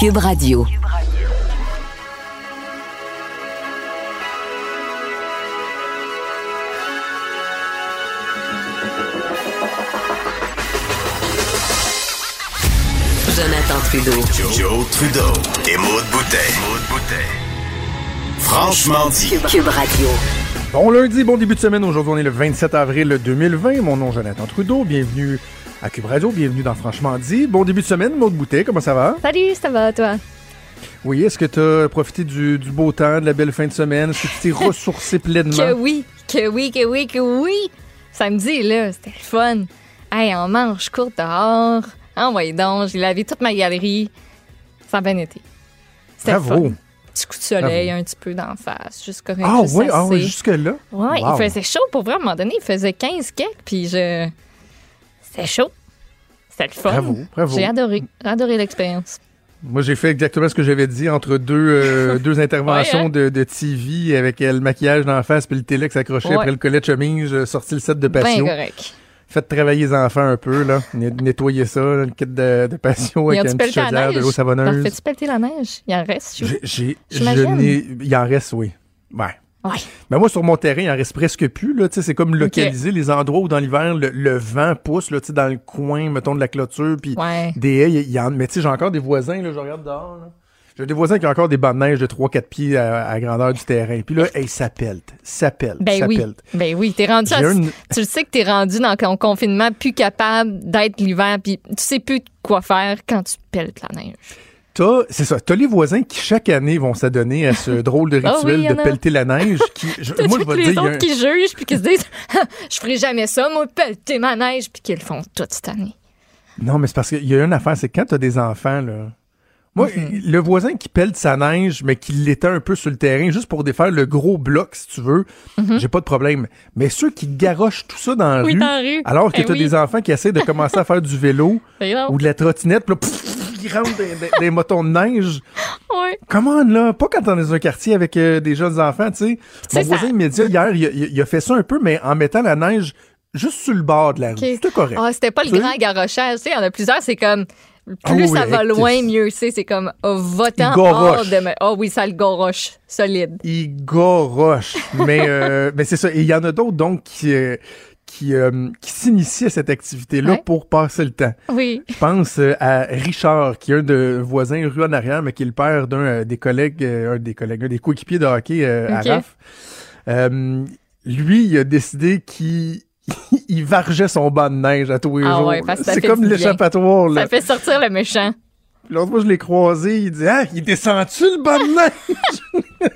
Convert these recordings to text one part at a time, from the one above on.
Cube Radio. Jonathan Trudeau. Joe, Trudeau et Maude Boutet. Franchement dit. Cube Radio. Bon lundi, bon début de semaine. Aujourd'hui, on est le 27 avril 2020. Mon nom est Jonathan Trudeau. Bienvenue à Cube Radio. Bienvenue dans Franchement dit. Bon début de semaine, Maude Boutet. Comment ça va? Salut, ça va, toi? Oui, est-ce que tu as profité du, du beau temps, de la belle fin de semaine? Est-ce que tu t'es ressourcé pleinement? Que oui, que oui, que oui, que oui. Samedi, là, c'était le fun. Hey, on mange, je cours dehors. Envoyez donc, j'ai lavé toute ma galerie. Ça a bien été. C'était Bravo. fun. Petit coup de soleil, un petit peu d'en face, juste correct. Ah oui, ah oui, jusque-là? Ouais, Wow. il faisait chaud pour vrai. À un moment donné, il faisait 15 quelques, puis je. C'était chaud. C'était le fun. Bravo, bravo. J'ai adoré. L'expérience. Moi, j'ai fait exactement ce que j'avais dit entre deux, euh, deux interventions Ouais, hein? de, de TV avec euh, le maquillage d'en face puis le télé qui s'accrochait Ouais. après le collet de chemise, euh, sorti le set de patio. correct. Faites travailler les enfants un peu, là. Net- Nettoyer ça, là, le kit de, de patio avec un petit chaudière, de l'eau savonneuse. fais-tu pelleter la neige? Il en reste, je J'ai, j'ai, je J'imagine. n'ai, il en reste, oui. Ouais. Ouais. Mais moi, sur mon terrain, il en reste presque plus, là. C'est comme localiser les endroits où, dans l'hiver, le, le vent pousse, là, dans le coin, mettons, de la clôture, puis Ouais. des haies, il y en, mais tu sais, j'ai encore des voisins, là, je regarde dehors, là. J'ai des voisins qui ont encore des bandes de neige de 3-4 pieds à, à grandeur du terrain. Puis là, hey, ça pelte, ça pelte, Ben ça oui. Ben oui, t'es rendu à- une- Tu le sais que t'es rendu dans ton confinement plus capable d'être l'hiver, puis tu sais plus quoi faire quand tu pelletes la neige. T'as, c'est ça, t'as les voisins qui, chaque année, vont s'adonner à ce drôle de Ah rituel oui, de pelleter la neige. Qui, je- moi, je vais les te dire, il y a autres un- qui jugent, puis qui se disent « Je ferai jamais ça, moi, pelleter ma neige », puis qu'ils le font toute cette année? Non, mais c'est parce qu'il y a une affaire, c'est que quand t'as des enfants, là. Moi, Mhm. le voisin qui pèle sa neige, mais qui l'étend un peu sur le terrain, juste pour défaire le gros bloc, si tu veux, j'ai pas de problème. Mais ceux qui garochent tout ça dans la. Oui, rue, dans la rue. alors que Eh t'as oui. des enfants qui essaient de commencer à faire du vélo Ben ou de la trottinette, puis là, pff, rentrent des, des- des motons de neige. Ouais. Comment là? Pas quand on est dans un quartier avec euh, des jeunes enfants, tu sais. Mon voisin immédiat, hier, il a, il il a fait ça un peu, mais en mettant la neige juste sur le bord de la rue. C'était correct. Ah, c'était pas le grand garochage. Tu sais, il y en a plusieurs, c'est comme. Plus Ah oui, ça va loin, mieux c'est. C'est comme oh, votant hors de. me- Oh oui, ça le goroche. Solide. il goroche. mais euh, mais c'est ça. Et il y en a d'autres, donc, qui, euh, qui, euh, qui s'initient à cette activité-là Ouais. pour passer le temps. Oui. Je pense euh, à Richard, qui est un de voisins rue en arrière, mais qui est le père d'un euh, des collègues, un des collègues, un des coéquipiers de hockey euh, à RAF. Euh, lui, il a décidé qu'il il vargeait son banc de neige à tous les Ah jours. ouais, c'est comme l'échappatoire. Ça fait sortir le méchant. L'autre fois, je l'ai croisé, il dit Ah, il descend-tu le banc de neige?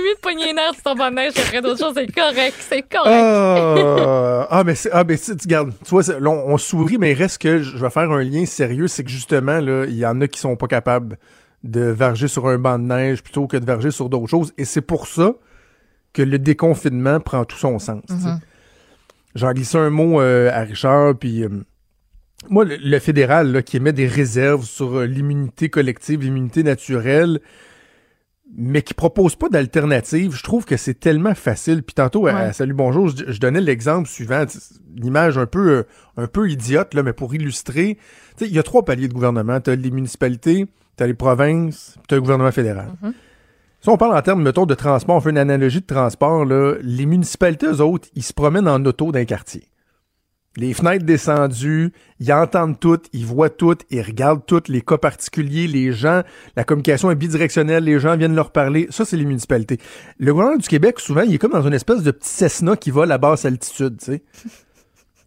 Mieux de pogner les nerfs sur ton banc de neige après d'autres choses. C'est correct. C'est correct. Ah, ah, mais c'est, ah, mais tu regardes, tu vois, là, on, on sourit, mais il reste que je vais faire un lien sérieux, c'est que justement, là, il y en a qui sont pas capables de verger sur un banc de neige plutôt que de verger sur d'autres choses. Et c'est pour ça que le déconfinement prend tout son sens. sais. J'en glissé un mot euh, à Richard, puis euh, moi, le, le fédéral là, qui émet des réserves sur euh, l'immunité collective, l'immunité naturelle, mais qui propose pas d'alternative, je trouve que c'est tellement facile. Puis tantôt, à- Ouais. à Salut Bonjour, je, je donnais l'exemple suivant, une image un peu, euh, un peu idiote, là, mais pour illustrer. Tu sais, il y a trois paliers de gouvernement. Tu as les municipalités, tu as les provinces, tu as le gouvernement fédéral. Si on parle en termes, mettons, de transport, on fait une analogie de transport, là, les municipalités, eux autres, ils se promènent en auto d'un quartier. Les fenêtres descendues, ils entendent tout, ils voient tout, ils regardent tout, les cas particuliers, les gens, la communication est bidirectionnelle, les gens viennent leur parler. Ça, c'est les municipalités. Le gouvernement du Québec, souvent, il est comme dans une espèce de petit Cessna qui vole à basse altitude, tu sais.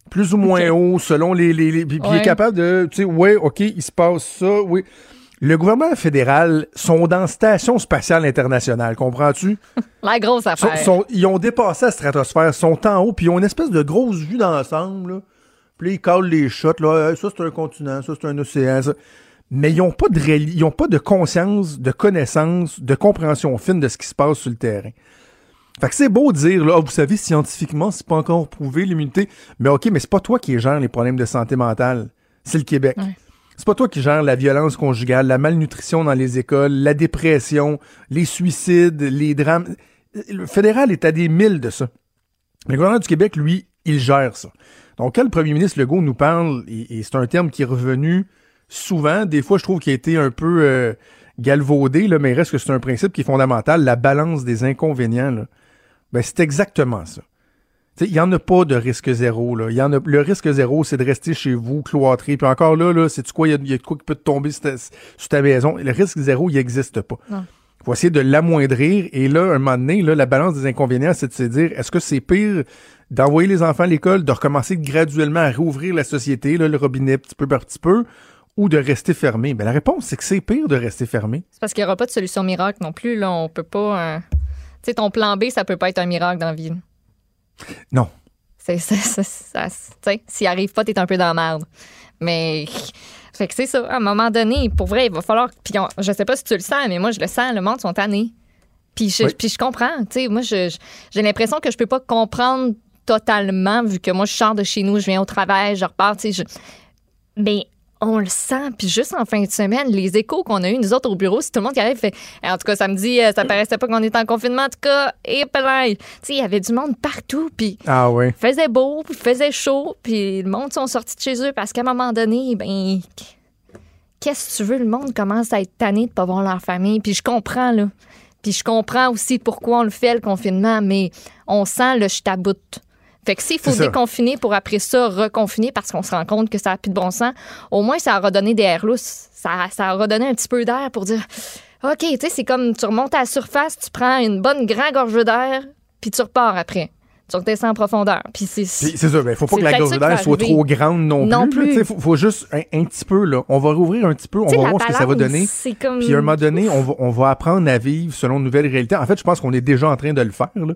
Plus ou moins haut, selon les... les, les- puis puis il est Ouais. capable de, tu sais, ouais, OK, il se passe ça, oui. Le gouvernement fédéral sont dans Station spatiale internationale, comprends-tu? La grosse affaire. sont- ils ont dépassé la stratosphère, sont en haut, puis ils ont une espèce de grosse vue d'ensemble. Puis là, ils calent les shots. Là. Hey, ça, c'est un continent, ça, c'est un océan. ça. Mais ils n'ont pas, de ils ont pas de conscience, de connaissance, de compréhension fine de ce qui se passe sur le terrain. Fait que c'est beau de dire, là, Ah, vous savez, scientifiquement, c'est pas encore prouvé l'immunité. Mais OK, mais c'est pas toi qui gère les problèmes de santé mentale. C'est le Québec. Ouais. C'est pas toi qui gère la violence conjugale, la malnutrition dans les écoles, la dépression, les suicides, les drames. Le fédéral est à des milles de ça. Le gouvernement du Québec, lui, il gère ça. Donc, quand le premier ministre Legault nous parle, et, c'est un terme qui est revenu souvent, des fois, je trouve qu'il a été un peu euh, galvaudé, mais il reste que c'est un principe qui est fondamental, la balance des inconvénients. Ben, c'est exactement ça. Il n'y en a pas de risque zéro. Là. Y en a, le risque zéro, c'est de rester chez vous, cloîtré. Puis encore là, là c'est quoi, il y, a de quoi qui peut te tomber sur ta, sur ta maison. Le risque zéro, il n'existe pas. Non. Il faut essayer de l'amoindrir. Et là, un moment donné, là, la balance des inconvénients, c'est de se dire, est-ce que c'est pire d'envoyer les enfants à l'école, de recommencer graduellement à rouvrir la société, là, le robinet petit peu par petit peu, ou de rester fermé? Ben, la réponse, c'est que c'est pire de rester fermé. C'est parce qu'il n'y aura pas de solution miracle non plus. Là, on peut pas. euh, Tu sais, ton plan B, ça peut pas être un miracle dans la vie. Non. C'est, ça- tu sais, s'il arrive pas, t'es un peu dans la merde. Mais, fait que c'est ça. À un moment donné, pour vrai, il va falloir. Puis on- je sais pas si tu le sens, mais moi, je le sens, le monde sont tannés. Puis je, Oui. puis je comprends. Tu sais, moi, j'ai l'impression que je peux pas comprendre totalement, vu que moi, je sors de chez nous, je viens au travail, je repars, tu sais. je- Mais on le sent. Puis juste en fin de semaine, les échos qu'on a eu, nous autres au bureau, c'est tout le monde qui arrive fait. Eh, En tout cas, samedi, euh, ça paraissait pas qu'on était en confinement. En tout cas, et plein. Tu sais, il y avait du monde partout. Puis Ah il faisait beau, puis faisait chaud, puis le monde sont sortis de chez eux parce qu'à un moment donné, ben qu'est-ce que tu veux, le monde commence à être tanné de pas voir leur famille, puis je comprends là. Puis je comprends aussi pourquoi on le fait le confinement, mais on sent le je taboute. Fait que s'il faut déconfiner pour après ça reconfiner parce qu'on se rend compte que ça n'a plus de bon sens, au moins ça aura donné des airs lousses. Ça, ça aura donné un petit peu d'air pour dire OK, tu sais, c'est comme tu remontes à la surface, tu prends une bonne grande gorgée d'air, puis tu repars après. Tu redescends en profondeur. Puis c'est. Ça, ben, faut pas que la gorge d'air soit trop grande non, Non plus. sais, faut, faut juste un, un petit peu, là. On va rouvrir un petit peu, on va voir ce que ça va donner. Comme. Puis à un moment donné, on va, on va apprendre à vivre selon une nouvelle réalité. En fait, je pense qu'on est déjà en train de le faire. Là.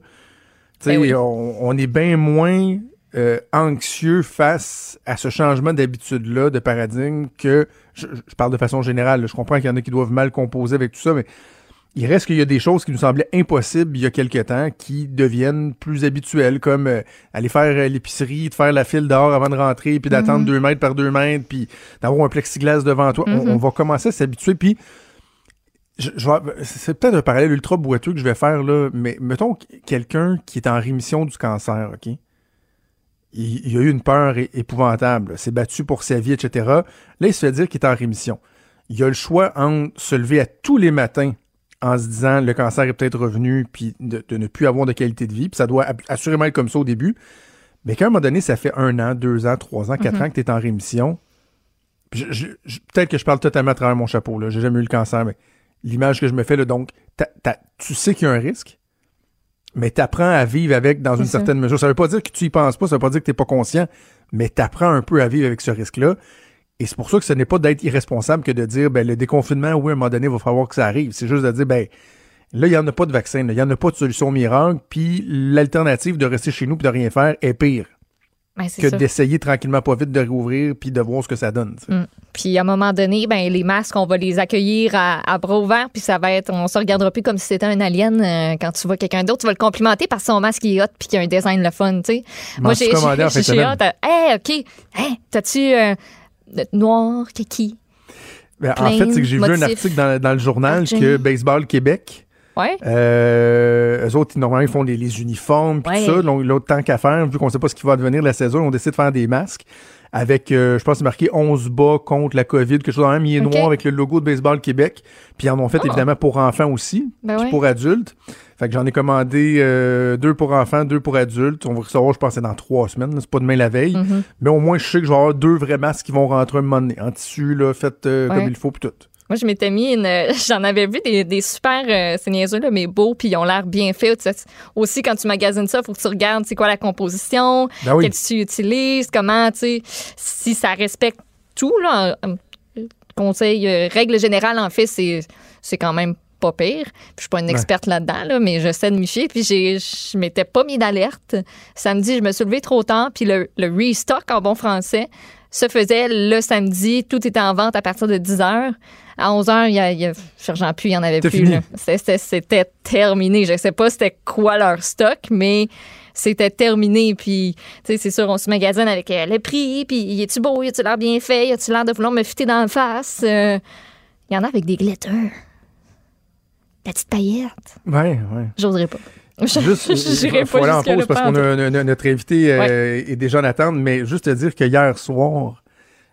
Ben oui. on, on est bien moins euh, anxieux face à ce changement d'habitude-là, de paradigme, que je, je parle de façon générale. là. Je comprends qu'il y en a qui doivent mal composer avec tout ça, mais il reste qu'il y a des choses qui nous semblaient impossibles il y a quelque temps qui deviennent plus habituelles, comme euh, aller faire euh, l'épicerie, de faire la file dehors avant de rentrer, puis d'attendre deux mètres par deux mètres, puis d'avoir un plexiglas devant toi. On- Mhm. on, va commencer à s'habituer, puis je, je vais- c'est peut-être un parallèle ultra boiteux que je vais faire là, mais mettons que quelqu'un qui est en rémission du cancer, OK? Il, il a eu une peur épouvantable, s'est battu pour sa vie, etc. Là, il se fait dire qu'il est en rémission. Il a le choix entre se lever à tous les matins en se disant le cancer est peut-être revenu, puis de, de ne plus avoir de qualité de vie, puis ça doit assurément être comme ça au début. Mais qu'à un moment donné, ça fait un an, deux ans, trois ans, quatre ans que tu es en rémission. Peut-être que je parle totalement à travers mon chapeau, là. J'ai jamais eu le cancer, mais l'image que je me fais, là, donc, t'as- t'as- tu sais qu'il y a un risque, mais tu apprends à vivre avec dans une ça. certaine mesure. Ça veut pas dire que tu y penses pas, ça veut pas dire que tu pas conscient, mais tu apprends un peu à vivre avec ce risque-là. Et c'est pour ça que ce n'est pas d'être irresponsable que de dire, ben, le déconfinement, oui, à un moment donné, il va falloir que ça arrive. C'est juste de dire, ben, là, il n'y en a pas de vaccin, il n'y en a pas de solution miracle, puis l'alternative de rester chez nous et de rien faire est pire Ben, que d'essayer tranquillement pas vite de rouvrir puis de voir ce que ça donne. Mm. Puis à un moment donné, ben les masques, on va les accueillir à, à bras ouverts, puis ça va être, on se regardera plus comme si c'était un alien euh, quand tu vois quelqu'un d'autre, tu vas le complimenter parce que son masque il est hot puis qu'il a un design le fun, tu sais. De j'ai hâte. à- Hey, ok, hey, t'as-tu euh, noir, kiki? Ben, en fait, c'est que j'ai vu un article dans, dans le journal Argent. que Baseball Québec, Ouais. euh, eux autres, ils, normalement, ils font les, les uniformes puis Ouais. tout ça. Donc, l'autre temps qu'à faire, vu qu'on sait pas ce qui va advenir de la saison, on décide de faire des masques avec, euh, je pense, c'est marqué 11 bas contre la COVID, quelque chose dans même. Il est noir avec le logo de Baseball Québec. Puis ils en ont fait, Ah. évidemment, pour enfants aussi, Ben puis ouais. pour adultes. Fait que j'en ai commandé euh, deux pour enfants, deux pour adultes. On va recevoir, je pense, c'est dans trois semaines. C'est pas demain la veille. Mhm. Mais au moins, je sais que je vais avoir deux vrais masques qui vont rentrer un moment donné, en tissu, là, fait euh, Ouais. comme il faut, puis tout. Moi, je m'étais mis une. J'en avais vu des, des super. euh, c'est niaiseux, là, mais beaux, puis ils ont l'air bien faits. Tu sais, Aussi, quand tu magasines ça, il faut que tu regardes c'est quoi la composition, Ben oui. quel tu utilises, comment, tu sais, si ça respecte tout, là. Conseil, euh, règle générale, en fait, c'est c'est quand même pas pire. Puis, je suis pas une experte là-dedans, là, mais je sais de m'y fier. Puis, j'ai- je m'étais pas mis d'alerte. Samedi, je me suis levée trop tard, puis le, le restock, en bon français, se faisait le samedi. Tout était en vente à partir de 10 heures. À 11 heures, il y a, il y a Sergent plus, il en avait plus. C'était- terminé. Je sais pas c'était quoi leur stock, mais c'était terminé. Puis, tu sais, c'est sûr, on se magasine avec euh, le prix, puis y est-tu beau, y a-tu l'air bien fait, y a-tu l'air de vouloir me fitter dans la face? Euh, Il y en a avec des glitters. La petite paillette. Ouais, ouais. J'oserais pas. Juste, il faut pas aller en pause parce no- notre invité euh, est déjà en attente, mais juste te dire que hier soir,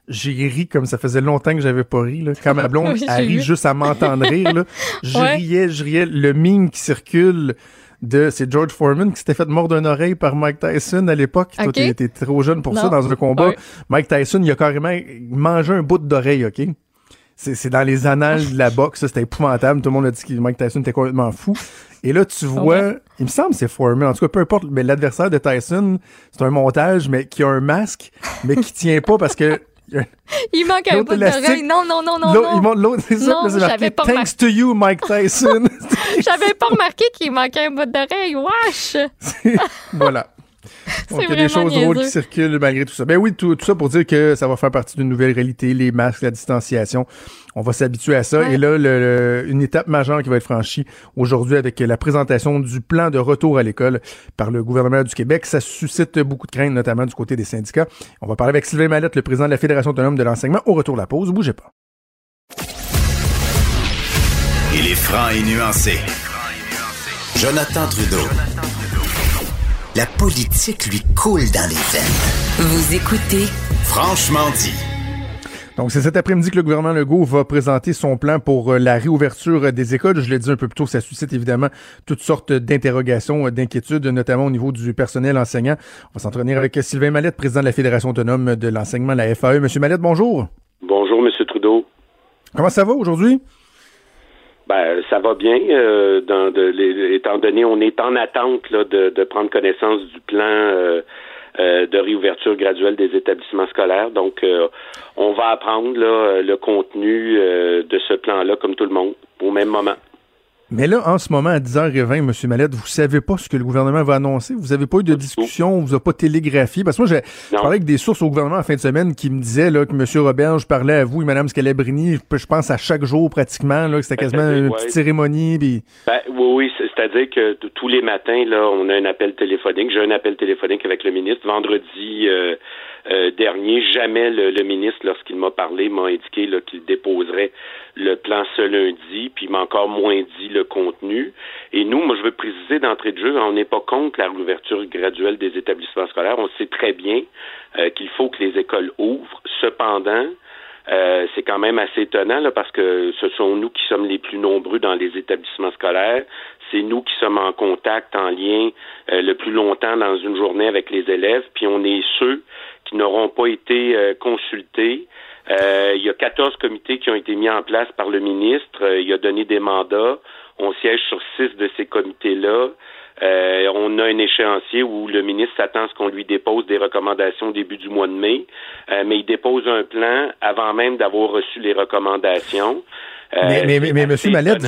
j'ai ri comme ça faisait longtemps que j'avais pas ri. Là. Quand ma blonde, Oui, a ri vu. juste à m'entendre rire. Là. Je Ouais. riais, je riais. Le meme qui circule de... C'est George Foreman qui s'était fait mordre une oreille par Mike Tyson à l'époque. Toi, Ok. t'es- t'es trop jeune pour Non. ça dans un combat. Ouais. Mike Tyson, il a carrément mangé un bout d'oreille, OK? C'est dans les annales de la boxe, c'était épouvantable. Tout le monde a dit que Mike Tyson était complètement fou. Et là, tu vois, il me semble que c'est Foreman. En tout cas, peu importe, mais l'adversaire de Tyson, c'est un montage, mais qui a un masque, mais qui tient pas parce que Il manque un bout d'oreille. Non, non, non, non, l'autre, il non. montre l'autre, c'est ça, Non, j'avais pas Thanks to you, Mike Tyson. J'avais pas remarqué qu'il manquait un bout d'oreille. Wesh! voilà. Donc, il y a des choses drôles qui circulent malgré tout ça. Ben oui, tout, tout ça pour dire que ça va faire partie d'une nouvelle réalité, les masques, la distanciation. On va s'habituer à ça. Ouais. Et là, le- le- une étape majeure qui va être franchie aujourd'hui avec la présentation du plan de retour à l'école par le gouvernement du Québec. Ça suscite beaucoup de craintes, notamment du côté des syndicats. On va parler avec Sylvain Mallette, le président de la Fédération autonome de l'enseignement. Au retour de la pause, bougez pas. Il est franc et nuancé. Jonathan Trudeau. La politique lui coule dans les veines. Vous écoutez Franchement dit. Donc, c'est cet après-midi que le gouvernement Legault va présenter son plan pour euh, la réouverture euh, des écoles. Je l'ai dit un peu plus tôt, ça suscite évidemment toutes sortes d'interrogations, euh, d'inquiétudes, notamment au niveau du personnel enseignant. On va s'entretenir avec Sylvain Mallette, président de la Fédération autonome de l'enseignement, la FAE. Monsieur Mallette, bonjour. Bonjour, Monsieur Trudeau. Comment ça va aujourd'hui? Ben, ça va bien, euh, dans de, les- étant donné on est en attente là, de, de prendre connaissance du plan euh, euh, de réouverture graduelle des établissements scolaires. Donc, euh, on va apprendre là, le contenu euh, de ce plan-là, comme tout le monde, au même moment. Mais là, en ce moment, à 10h20, Monsieur Mallette, vous savez pas ce que le gouvernement va annoncer? Vous avez pas eu de discussion? On vous a pas télégraphié? Parce que moi, j'ai je parlais avec des sources au gouvernement en fin de semaine qui me disaient là, que M. Roberge parlait à vous et Mme Scalabrini, je je pense à chaque jour pratiquement, là, que c'était quasiment une ouais. petite cérémonie. Puis... Ben, oui, oui, c'est- c'est-à-dire que tous les matins, là, on a un appel téléphonique. J'ai un appel téléphonique avec le ministre. Vendredi euh, euh, dernier, jamais le, le ministre, lorsqu'il m'a parlé, m'a indiqué qu'il déposerait le plan ce lundi, puis m'a encore moins dit le contenu. Et nous, moi, je veux préciser d'entrée de jeu, on n'est pas contre la réouverture graduelle des établissements scolaires. On sait très bien euh, qu'il faut que les écoles ouvrent. Cependant, euh, c'est quand même assez étonnant là, parce que ce sont nous qui sommes les plus nombreux dans les établissements scolaires. C'est nous qui sommes en contact, en lien euh, le plus longtemps dans une journée avec les élèves. Puis on est ceux n'auront pas été euh, consultés. Euh, il y a 14 comités qui ont été mis en place par le ministre. Euh, il a donné des mandats. On siège sur six de ces comités-là. On a un échéancier où le ministre s'attend à ce qu'on lui dépose des recommandations au début du mois de mai, mais il dépose un plan avant même d'avoir reçu les recommandations. Euh, Mais, mais, mais, mais Monsieur Mallette,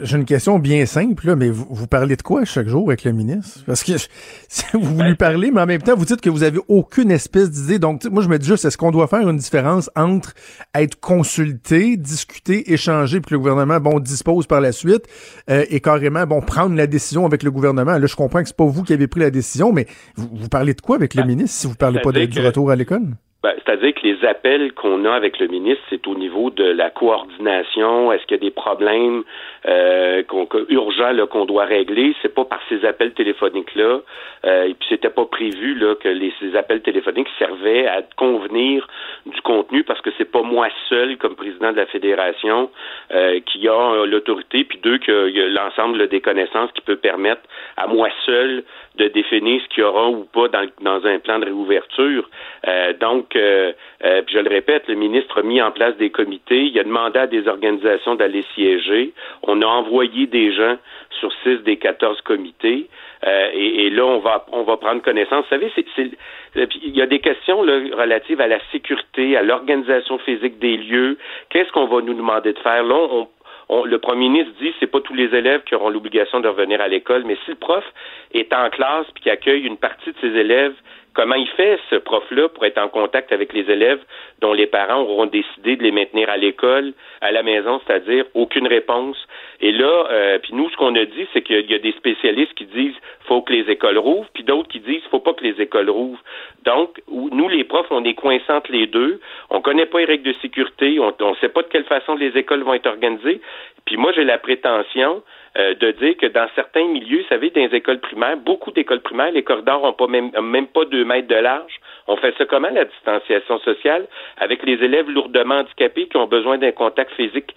j'ai une, question bien simple, là, mais vous, vous parlez de quoi chaque jour avec le ministre? Parce que vous Ben, lui parlez, mais en même temps, vous dites que vous avez aucune espèce d'idée. Donc, moi, je me dis juste, est-ce qu'on doit faire une différence entre être consulté, discuter, échanger, puis que le gouvernement, bon, dispose par la suite, euh, et carrément, bon, prendre la décision avec le gouvernement? Là, je comprends que c'est pas vous qui avez pris la décision, mais vous, vous parlez de quoi avec le Ben, ministre si vous parlez pas de- du retour à l'école? Ben, C'est-à-dire que les appels qu'on a avec le ministre, c'est au niveau de la coordination. Est-ce qu'il y a des problèmes euh, qu'on- que- urgents qu'on doit régler? C'est pas par ces appels téléphoniques là. Euh, et puis c'était pas prévu là que les, ces appels téléphoniques servaient à convenir du contenu parce que c'est pas moi seul comme président de la fédération euh, qui a euh, l'autorité, puis deux a l'ensemble des connaissances qui peut permettre à moi seul de définir ce qu'il y aura ou pas dans, dans un plan de réouverture. Euh, donc, euh, je le répète, le ministre a mis en place des comités, il a demandé à des organisations d'aller siéger. On a envoyé des gens sur six des 14 comités. Euh, et, là, on va on va prendre connaissance. Vous savez, c'est, euh, il y a des questions relatives à la sécurité, à l'organisation physique des lieux. Qu'est-ce qu'on va nous demander de faire? Le premier ministre dit c'est pas tous les élèves qui auront l'obligation de revenir à l'école, mais si le prof est en classe puis qu'il accueille une partie de ses élèves, comment il fait ce prof-là pour être en contact avec les élèves dont les parents auront décidé de les maintenir à l'école, à la maison, c'est-à-dire aucune réponse? Et là, euh, puis nous, ce qu'on a dit, c'est qu'il y a des spécialistes qui disent faut que les écoles rouvrent, puis d'autres qui disent faut pas que les écoles rouvrent. Donc, nous, les profs, on est coincés entre les deux. On connaît pas les règles de sécurité. On ne sait pas de quelle façon les écoles vont être organisées. Puis moi, j'ai la prétention euh, de dire que dans certains milieux, vous savez, dans les écoles primaires, beaucoup d'écoles primaires, les corridors ont pas même, même pas deux mètres de large. On fait ça comment, la distanciation sociale, avec les élèves lourdement handicapés qui ont besoin d'un contact physique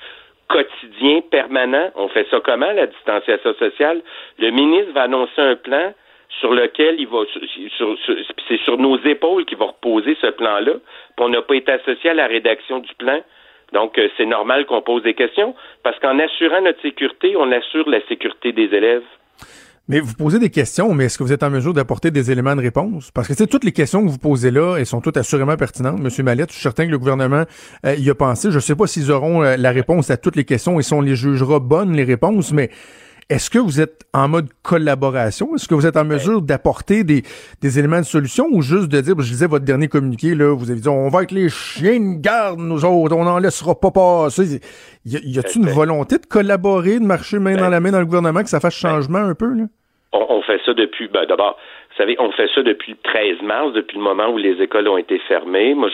quotidien, permanent? On fait ça comment, la distanciation sociale? Le ministre va annoncer un plan sur lequel il va, c'est sur nos épaules qu'il va reposer ce plan-là. On n'a pas été associé à la rédaction du plan. Donc, euh, c'est normal qu'on pose des questions parce qu'en assurant notre sécurité, on assure la sécurité des élèves. Mais vous posez des questions, mais est-ce que vous êtes en mesure d'apporter des éléments de réponse? Parce que c'est toutes les questions que vous posez là, elles sont toutes assurément pertinentes. Monsieur Mallette, je suis certain que le gouvernement euh, y a pensé. Je ne sais pas s'ils auront euh, la réponse à toutes les questions et si on les jugera bonnes, les réponses, mais est-ce que vous êtes en mode collaboration? Est-ce que vous êtes en mesure d'apporter des, des, éléments de solution ou juste de dire, je disais votre dernier communiqué, là, vous avez dit, on va être les chiens de garde, nous autres, on n'en laissera pas passer. Y, a-t-il une volonté de collaborer, de marcher main dans la main dans le gouvernement, que ça fasse changement un peu, là? On, on fait ça depuis, ben, d'abord, savez, on fait ça depuis le 13 mars, depuis le moment où les écoles ont été fermées. Moi,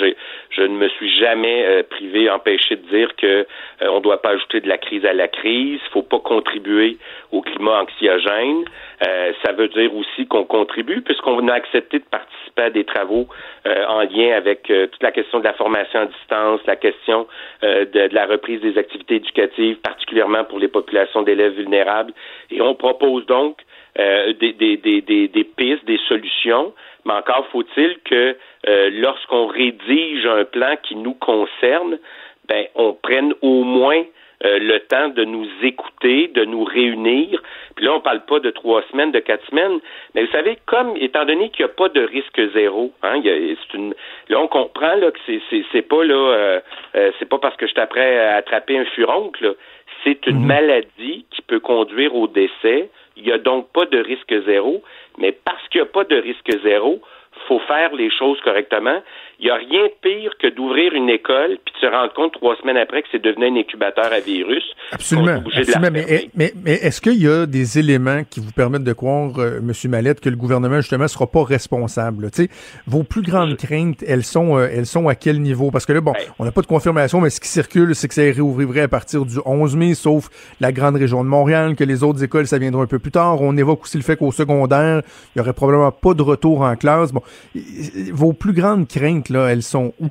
je ne me suis jamais euh, privé, empêché de dire que euh, on ne doit pas ajouter de la crise à la crise. Il faut pas contribuer au climat anxiogène. Euh, ça veut dire aussi qu'on contribue, puisqu'on a accepté de participer à des travaux en lien avec toute la question de la formation à distance, la question de, la reprise des activités éducatives, particulièrement pour les populations d'élèves vulnérables. Et on propose donc euh, des, des, des, des, pistes, des solutions, mais encore faut-il que euh, lorsqu'on rédige un plan qui nous concerne, ben, on prenne au moins euh, le temps de nous écouter, de nous réunir. Puis là, on parle pas de trois semaines, de quatre semaines, mais vous savez, comme étant donné qu'il n'y a pas de risque zéro, hein, y a, une, là on comprend là que c'est c'est pas là, c'est pas parce que je t'apprête à attraper un furoncle, c'est une mhm. maladie qui peut conduire au décès il n'y a donc pas de risque zéro, mais parce qu'il n'y a pas de risque zéro, faut faire les choses correctement. Il n'y a rien de pire que d'ouvrir une école puis de se rendre compte trois semaines après que c'est devenu un incubateur à virus. Absolument. Mais, mais, mais est-ce qu'il y a des éléments qui vous permettent de croire, euh, M. Mallette, que le gouvernement, justement, ne sera pas responsable? sais, vos plus grandes craintes, elles sont, euh, elles sont à quel niveau? Parce que là, bon, on n'a pas de confirmation, mais ce qui circule, c'est que ça réouvrirait à partir du 11 mai, sauf la grande région de Montréal, que les autres écoles, ça viendra un peu plus tard. On évoque aussi le fait qu'au secondaire, il y aurait probablement pas de retour en classe. Bon, vos plus grandes craintes, là, elles sont où?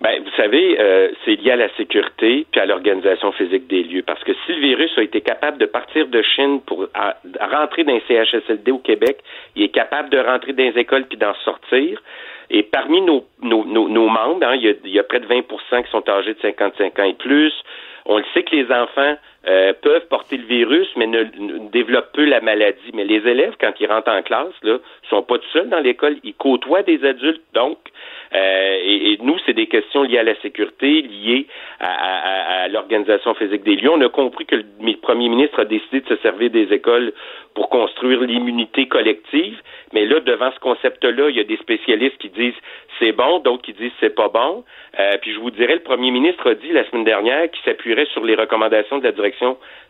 Ben, vous savez, euh, c'est lié à la sécurité puis à l'organisation physique des lieux. Parce que si le virus a été capable de partir de Chine pour rentrer dans les CHSLD au Québec, il est capable de rentrer dans les écoles puis d'en sortir. Et parmi nos, membres, hein, il, y a, il, y a, près de 20% qui sont âgés de 55 ans et plus. On le sait que les enfants euh, peuvent porter le virus, mais ne, développent peu la maladie. Mais les élèves, quand ils rentrent en classe, là, sont pas tout seuls dans l'école. Ils côtoient des adultes, donc. Euh, et, et, nous, c'est des questions liées à la sécurité, liées à, à, à l'organisation physique des lieux. On a compris que le premier ministre a décidé de se servir des écoles pour construire l'immunité collective. Mais là, devant ce concept-là, il y a des spécialistes qui disent c'est bon, d'autres qui disent c'est pas bon. Euh, puis je vous dirais, le premier ministre a dit la semaine dernière qu'il s'appuierait sur les recommandations de la direction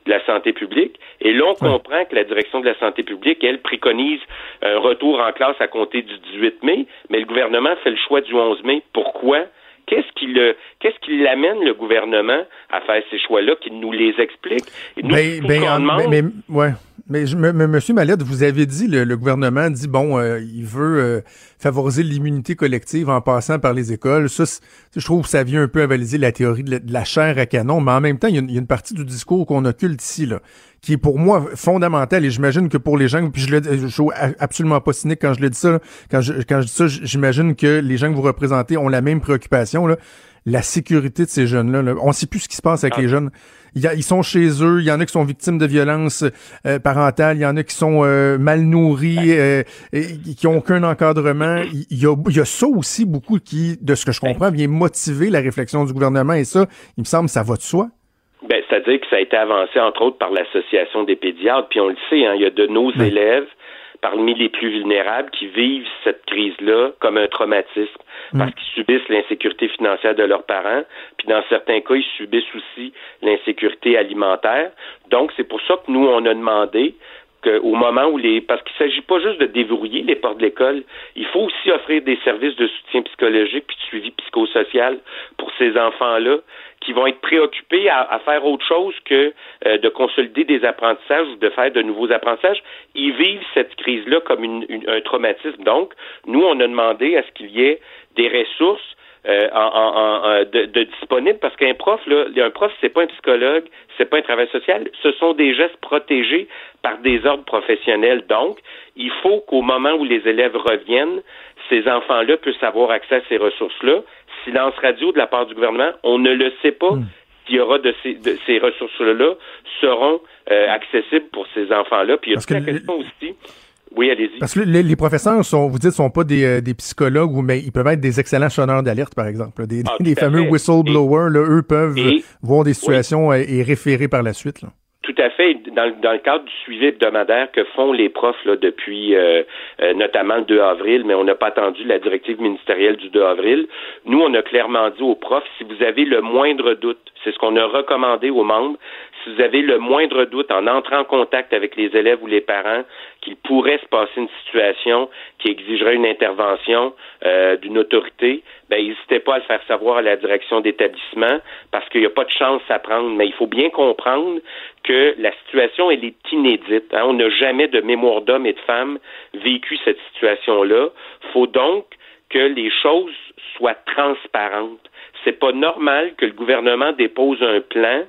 de la santé publique. Et là, on comprend que la direction de la santé publique, elle, préconise un retour en classe à compter du 18 mai, mais le gouvernement fait le choix du 11 mai. Pourquoi? Qu'est-ce qui le, qu'est-ce qui l'amène le gouvernement à faire ces choix-là, qu'il nous les explique? nous, ben, ben, mais, ouais. Mais, je, Monsieur Mallette, vous avez dit, le, gouvernement dit, bon, euh, il veut euh, favoriser l'immunité collective en passant par les écoles. Ça, je trouve que ça vient un peu avaliser la théorie de la, chair à canon, mais en même temps, il y, a une, partie du discours qu'on occulte ici, là, qui est pour moi fondamentale, et j'imagine que pour les gens, puis je, le, je suis absolument pas cynique quand je le dis ça, quand je, quand je dis ça, j'imagine que les gens que vous représentez ont la même préoccupation, là, la sécurité de ces jeunes-là. Là. On sait plus ce qui se passe avec ah. les jeunes. Il y a, ils sont chez eux, il y en a qui sont victimes de violences euh, parentales, il y en a qui sont euh, mal nourris, euh, et, qui ont aucun encadrement. Il y, a, il y a ça aussi beaucoup qui, de ce que je comprends, vient motiver la réflexion du gouvernement et ça, il me semble, ça va de soi. Ben, c'est-à-dire que ça a été avancé, entre autres, par l'Association des pédiatres, puis on le sait, hein, il y a de nos élèves parmi les plus vulnérables qui vivent cette crise-là comme un traumatisme parce mm. qu'ils subissent l'insécurité financière de leurs parents, puis dans certains cas, ils subissent aussi l'insécurité alimentaire. Donc, c'est pour ça que nous, on a demandé qu'au moment où les parce qu'il ne s'agit pas juste de déverrouiller les portes de l'école, il faut aussi offrir des services de soutien psychologique puis de suivi psychosocial pour ces enfants-là qui vont être préoccupés à, faire autre chose que euh, de consolider des apprentissages ou de faire de nouveaux apprentissages. Ils vivent cette crise-là comme un traumatisme. Donc, nous, on a demandé à ce qu'il y ait des ressources euh, en, de, de disponibles parce qu'un prof, là, un prof, c'est pas un psychologue, c'est pas un travail social, ce sont des gestes protégés par des ordres professionnels. Donc, il faut qu'au moment où les élèves reviennent, ces enfants-là puissent avoir accès à ces ressources-là. Silence radio de la part du gouvernement, on ne le sait pas. Hmm. s'il y aura de ces, de ces ressources-là seront euh, accessibles pour ces enfants-là. Puis il y a toute la question aussi oui, allez-y. Parce que les, professeurs sont, vous dites, sont pas des, euh, des psychologues, ou mais ils peuvent être des excellents sonneurs d'alerte, par exemple. Des, ah, fameux whistleblowers, là, eux peuvent voir des situations et, référer par la suite. Là. Tout à fait. Dans, le cadre du suivi hebdomadaire que font les profs là, depuis euh, euh, notamment le 2 avril, mais on n'a pas attendu la directive ministérielle du 2 avril, nous, on a clairement dit aux profs, si vous avez le moindre doute, c'est ce qu'on a recommandé aux membres, vous avez le moindre doute en entrant en contact avec les élèves ou les parents qu'il pourrait se passer une situation qui exigerait une intervention euh, d'une autorité, ben n'hésitez pas à le faire savoir à la direction d'établissement parce qu'il n'y a pas de chance à prendre. Mais il faut bien comprendre que la situation elle est inédite. Hein. On n'a jamais de mémoire d'homme et de femme vécu cette situation-là. Faut donc que les choses soient transparentes. C'est pas normal que le gouvernement dépose un plan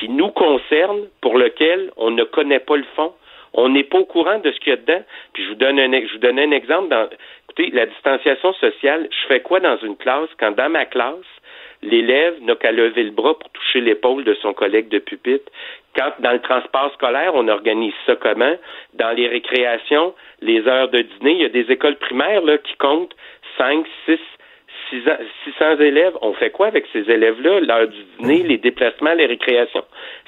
qui nous concerne, pour lequel on ne connaît pas le fond. On n'est pas au courant de ce qu'il y a dedans. Puis je vous donne un, je vous donne un exemple. Dans, écoutez, la distanciation sociale, je fais quoi dans une classe quand dans ma classe, l'élève n'a qu'à lever le bras pour toucher l'épaule de son collègue de pupitre? Quand dans le transport scolaire, on organise ça comment? Dans les récréations, les heures de dîner, il y a des écoles primaires là, qui comptent 5, 6, 600 élèves, on fait quoi avec ces élèves-là? L'heure du dîner, les déplacements, les récréations.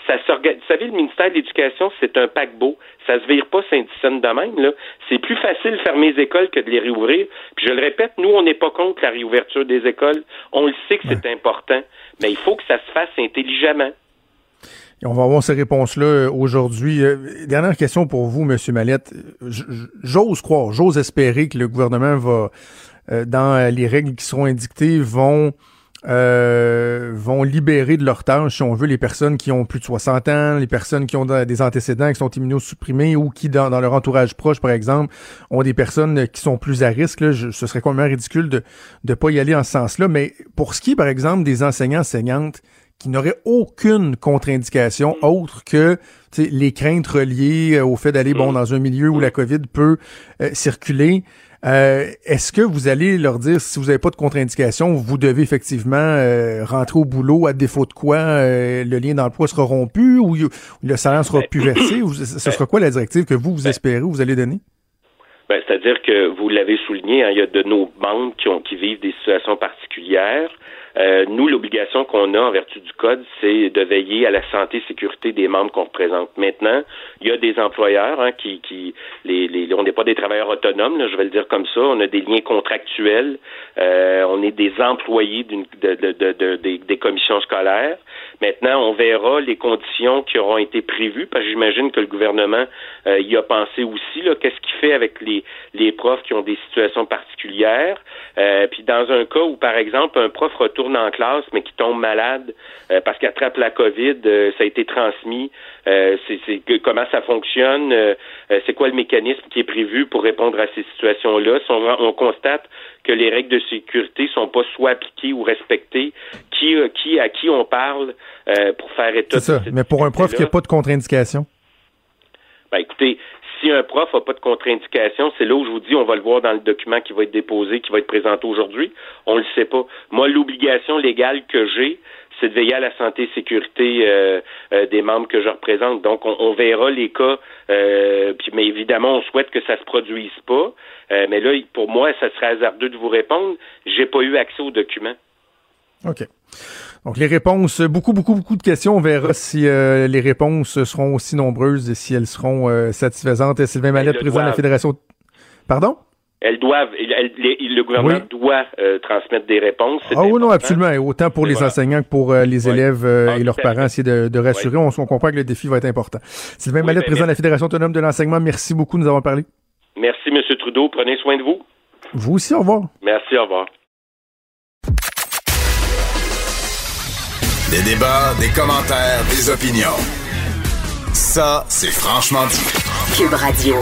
Ça. Vous savez, le ministère de l'Éducation, c'est un paquebot. Ça se vire pas Saint-Dicenne de même, là. C'est plus facile de fermer les écoles que de les réouvrir. Puis je le répète, nous, on n'est pas contre la réouverture des écoles. On le sait que c'est important. Mais il faut que ça se fasse intelligemment. on va avoir ces réponses-là euh, aujourd'hui. Euh, dernière question pour vous, M. Mallette. J'ose croire, j'ose espérer que le gouvernement va dans euh, les règles qui seront indiquées, vont euh, vont libérer de leur tâche, si on veut, les personnes qui ont plus de 60 ans, les personnes qui ont des antécédents, qui sont immunosupprimés ou qui, dans, leur entourage proche, par exemple, ont des personnes qui sont plus à risque. Là, ce serait complètement ridicule de ne pas y aller en ce sens-là. Mais pour ce qui est, par exemple, des enseignants enseignantes qui n'auraient aucune contre-indication autre que les craintes reliées au fait d'aller bon dans un milieu où la COVID peut circuler, euh, est-ce que vous allez leur dire si vous n'avez pas de contre-indication, vous devez effectivement euh, rentrer au boulot à défaut de quoi euh, le lien d'emploi sera rompu ou, le salaire sera plus versé? Ou, ce sera quoi la directive que vous, vous espérez ou vous allez donner? Ben, C'est-à-dire que vous l'avez souligné, hein, il y a de nos membres qui, ont, qui vivent des situations particulières. Euh, nous, l'obligation qu'on a en vertu du code, c'est de veiller à la santé et sécurité des membres qu'on représente. Maintenant, il y a des employeurs hein, qui, qui les, les, on n'est pas des travailleurs autonomes, là, je vais le dire comme ça. On a des liens contractuels. Euh, on est des employés d'une, de, de, de, des, commissions scolaires. Maintenant, on verra les conditions qui auront été prévues, parce que j'imagine que le gouvernement euh, y a pensé aussi. Là, qu'est-ce qu'il fait avec les, les profs qui ont des situations particulières? Euh, puis dans un cas où, par exemple, un prof retourne en classe, mais qui tombe malade euh, parce qu'il attrape la COVID, euh, ça a été transmis. Euh, c'est comment ça fonctionne, c'est quoi le mécanisme qui est prévu pour répondre à ces situations-là? on, constate que les règles de sécurité sont pas soit appliquées ou respectées, qui, qui à qui on parle pour faire état. C'est ça. Mais pour un prof qui n'a pas de contre-indication? Ben, écoutez, si un prof n'a pas de contre-indication, c'est là où je vous dis, on va le voir dans le document qui va être déposé, qui va être présenté aujourd'hui. On ne le sait pas. Moi, l'obligation légale que j'ai, c'est de veiller à la santé et sécurité euh, euh, des membres que je représente. Donc, on, verra les cas. Euh, mais évidemment, on souhaite que ça se produise pas. mais là, pour moi, ça serait hasardeux de vous répondre. J'ai pas eu accès aux documents. OK. Donc les réponses, beaucoup, beaucoup, beaucoup de questions. On verra si euh, les réponses seront aussi nombreuses et si elles seront euh, satisfaisantes. Sylvain Mallette, président de la Fédération. Pardon? Elles doivent, le gouvernement doit euh, transmettre des réponses. Ah oui, non, absolument. autant pour les enseignants que pour les élèves ah, et leurs parents, essayer de, rassurer. On, on, comprend que le défi va être important. Sylvain Mallette, ben, président de la Fédération autonome de l'enseignement, merci beaucoup de nous avoir parlé. Merci, M. Trudeau. Prenez soin de vous. Vous aussi, au revoir. Merci, au revoir. Des débats, des commentaires, des opinions. Ça, c'est franchement dit. Cube Radio.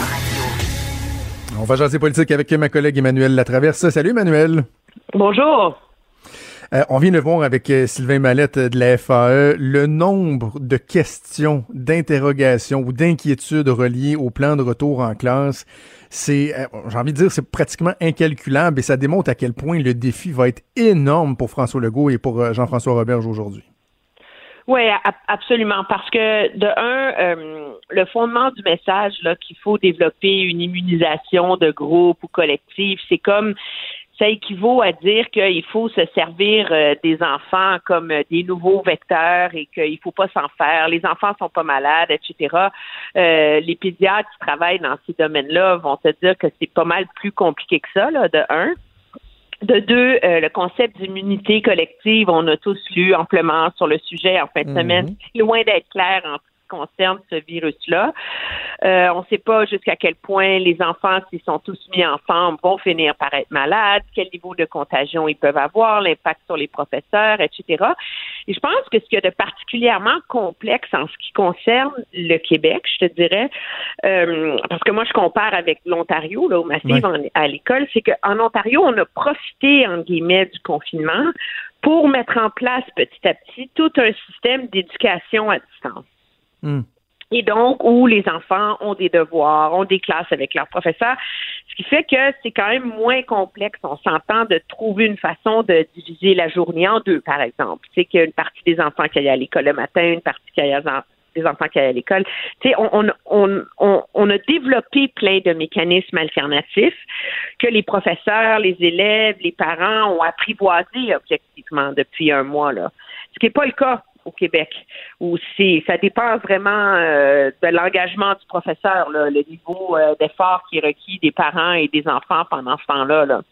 On va jaser politique avec ma collègue Emmanuel Latraverse. Salut Emmanuel. Bonjour. Euh, on vient de voir avec euh, Sylvain Mallette de la FAE le nombre de questions, d'interrogations ou d'inquiétudes reliées au plan de retour en classe. C'est, euh, j'ai envie de dire, c'est pratiquement incalculable et ça démontre à quel point le défi va être énorme pour François Legault et pour Jean-François Roberge aujourd'hui. Oui, absolument. Parce que de un, le fondement du message là qu'il faut développer une immunisation de groupe ou collectif, c'est comme ça équivaut à dire qu'il faut se servir euh, des enfants comme euh, des nouveaux vecteurs et qu'il faut pas s'en faire. Les enfants sont pas malades, etc. Euh, les pédiatres qui travaillent dans ces domaines-là vont te dire que c'est pas mal plus compliqué que ça, là, de un. De deux, le concept d'immunité collective, on a tous lu amplement sur le sujet en fin de semaine. Mhm. Loin d'être clair en concerne ce virus-là. Euh, on ne sait pas jusqu'à quel point les enfants, s'ils sont tous mis ensemble, vont finir par être malades, quel niveau de contagion ils peuvent avoir, l'impact sur les professeurs, etc. Et je pense que ce qu'il y a de particulièrement complexe en ce qui concerne le Québec, je te dirais, euh, parce que moi je compare avec l'Ontario, là, au Massive à l'école, c'est qu'en Ontario, on a profité, en guillemets, du confinement pour mettre en place petit à petit tout un système d'éducation à distance. Hmm. Et donc, où les enfants ont des devoirs, ont des classes avec leurs professeurs, ce qui fait que c'est quand même moins complexe, on s'entend, de trouver une façon de diviser la journée en deux, par exemple. C'est qu'il y a une partie des enfants qui aillent à l'école le matin, une partie qui aillent des enfants qui aillent à l'école. Tu sais, on, on, a développé plein de mécanismes alternatifs que les professeurs, les élèves, les parents ont apprivoisé objectivement depuis un mois, là. Ce qui n'est pas le cas au Québec, où c'est ça dépend vraiment euh, de l'engagement du professeur, le niveau euh, d'effort qui est requis des parents et des enfants pendant ce temps-là. Là.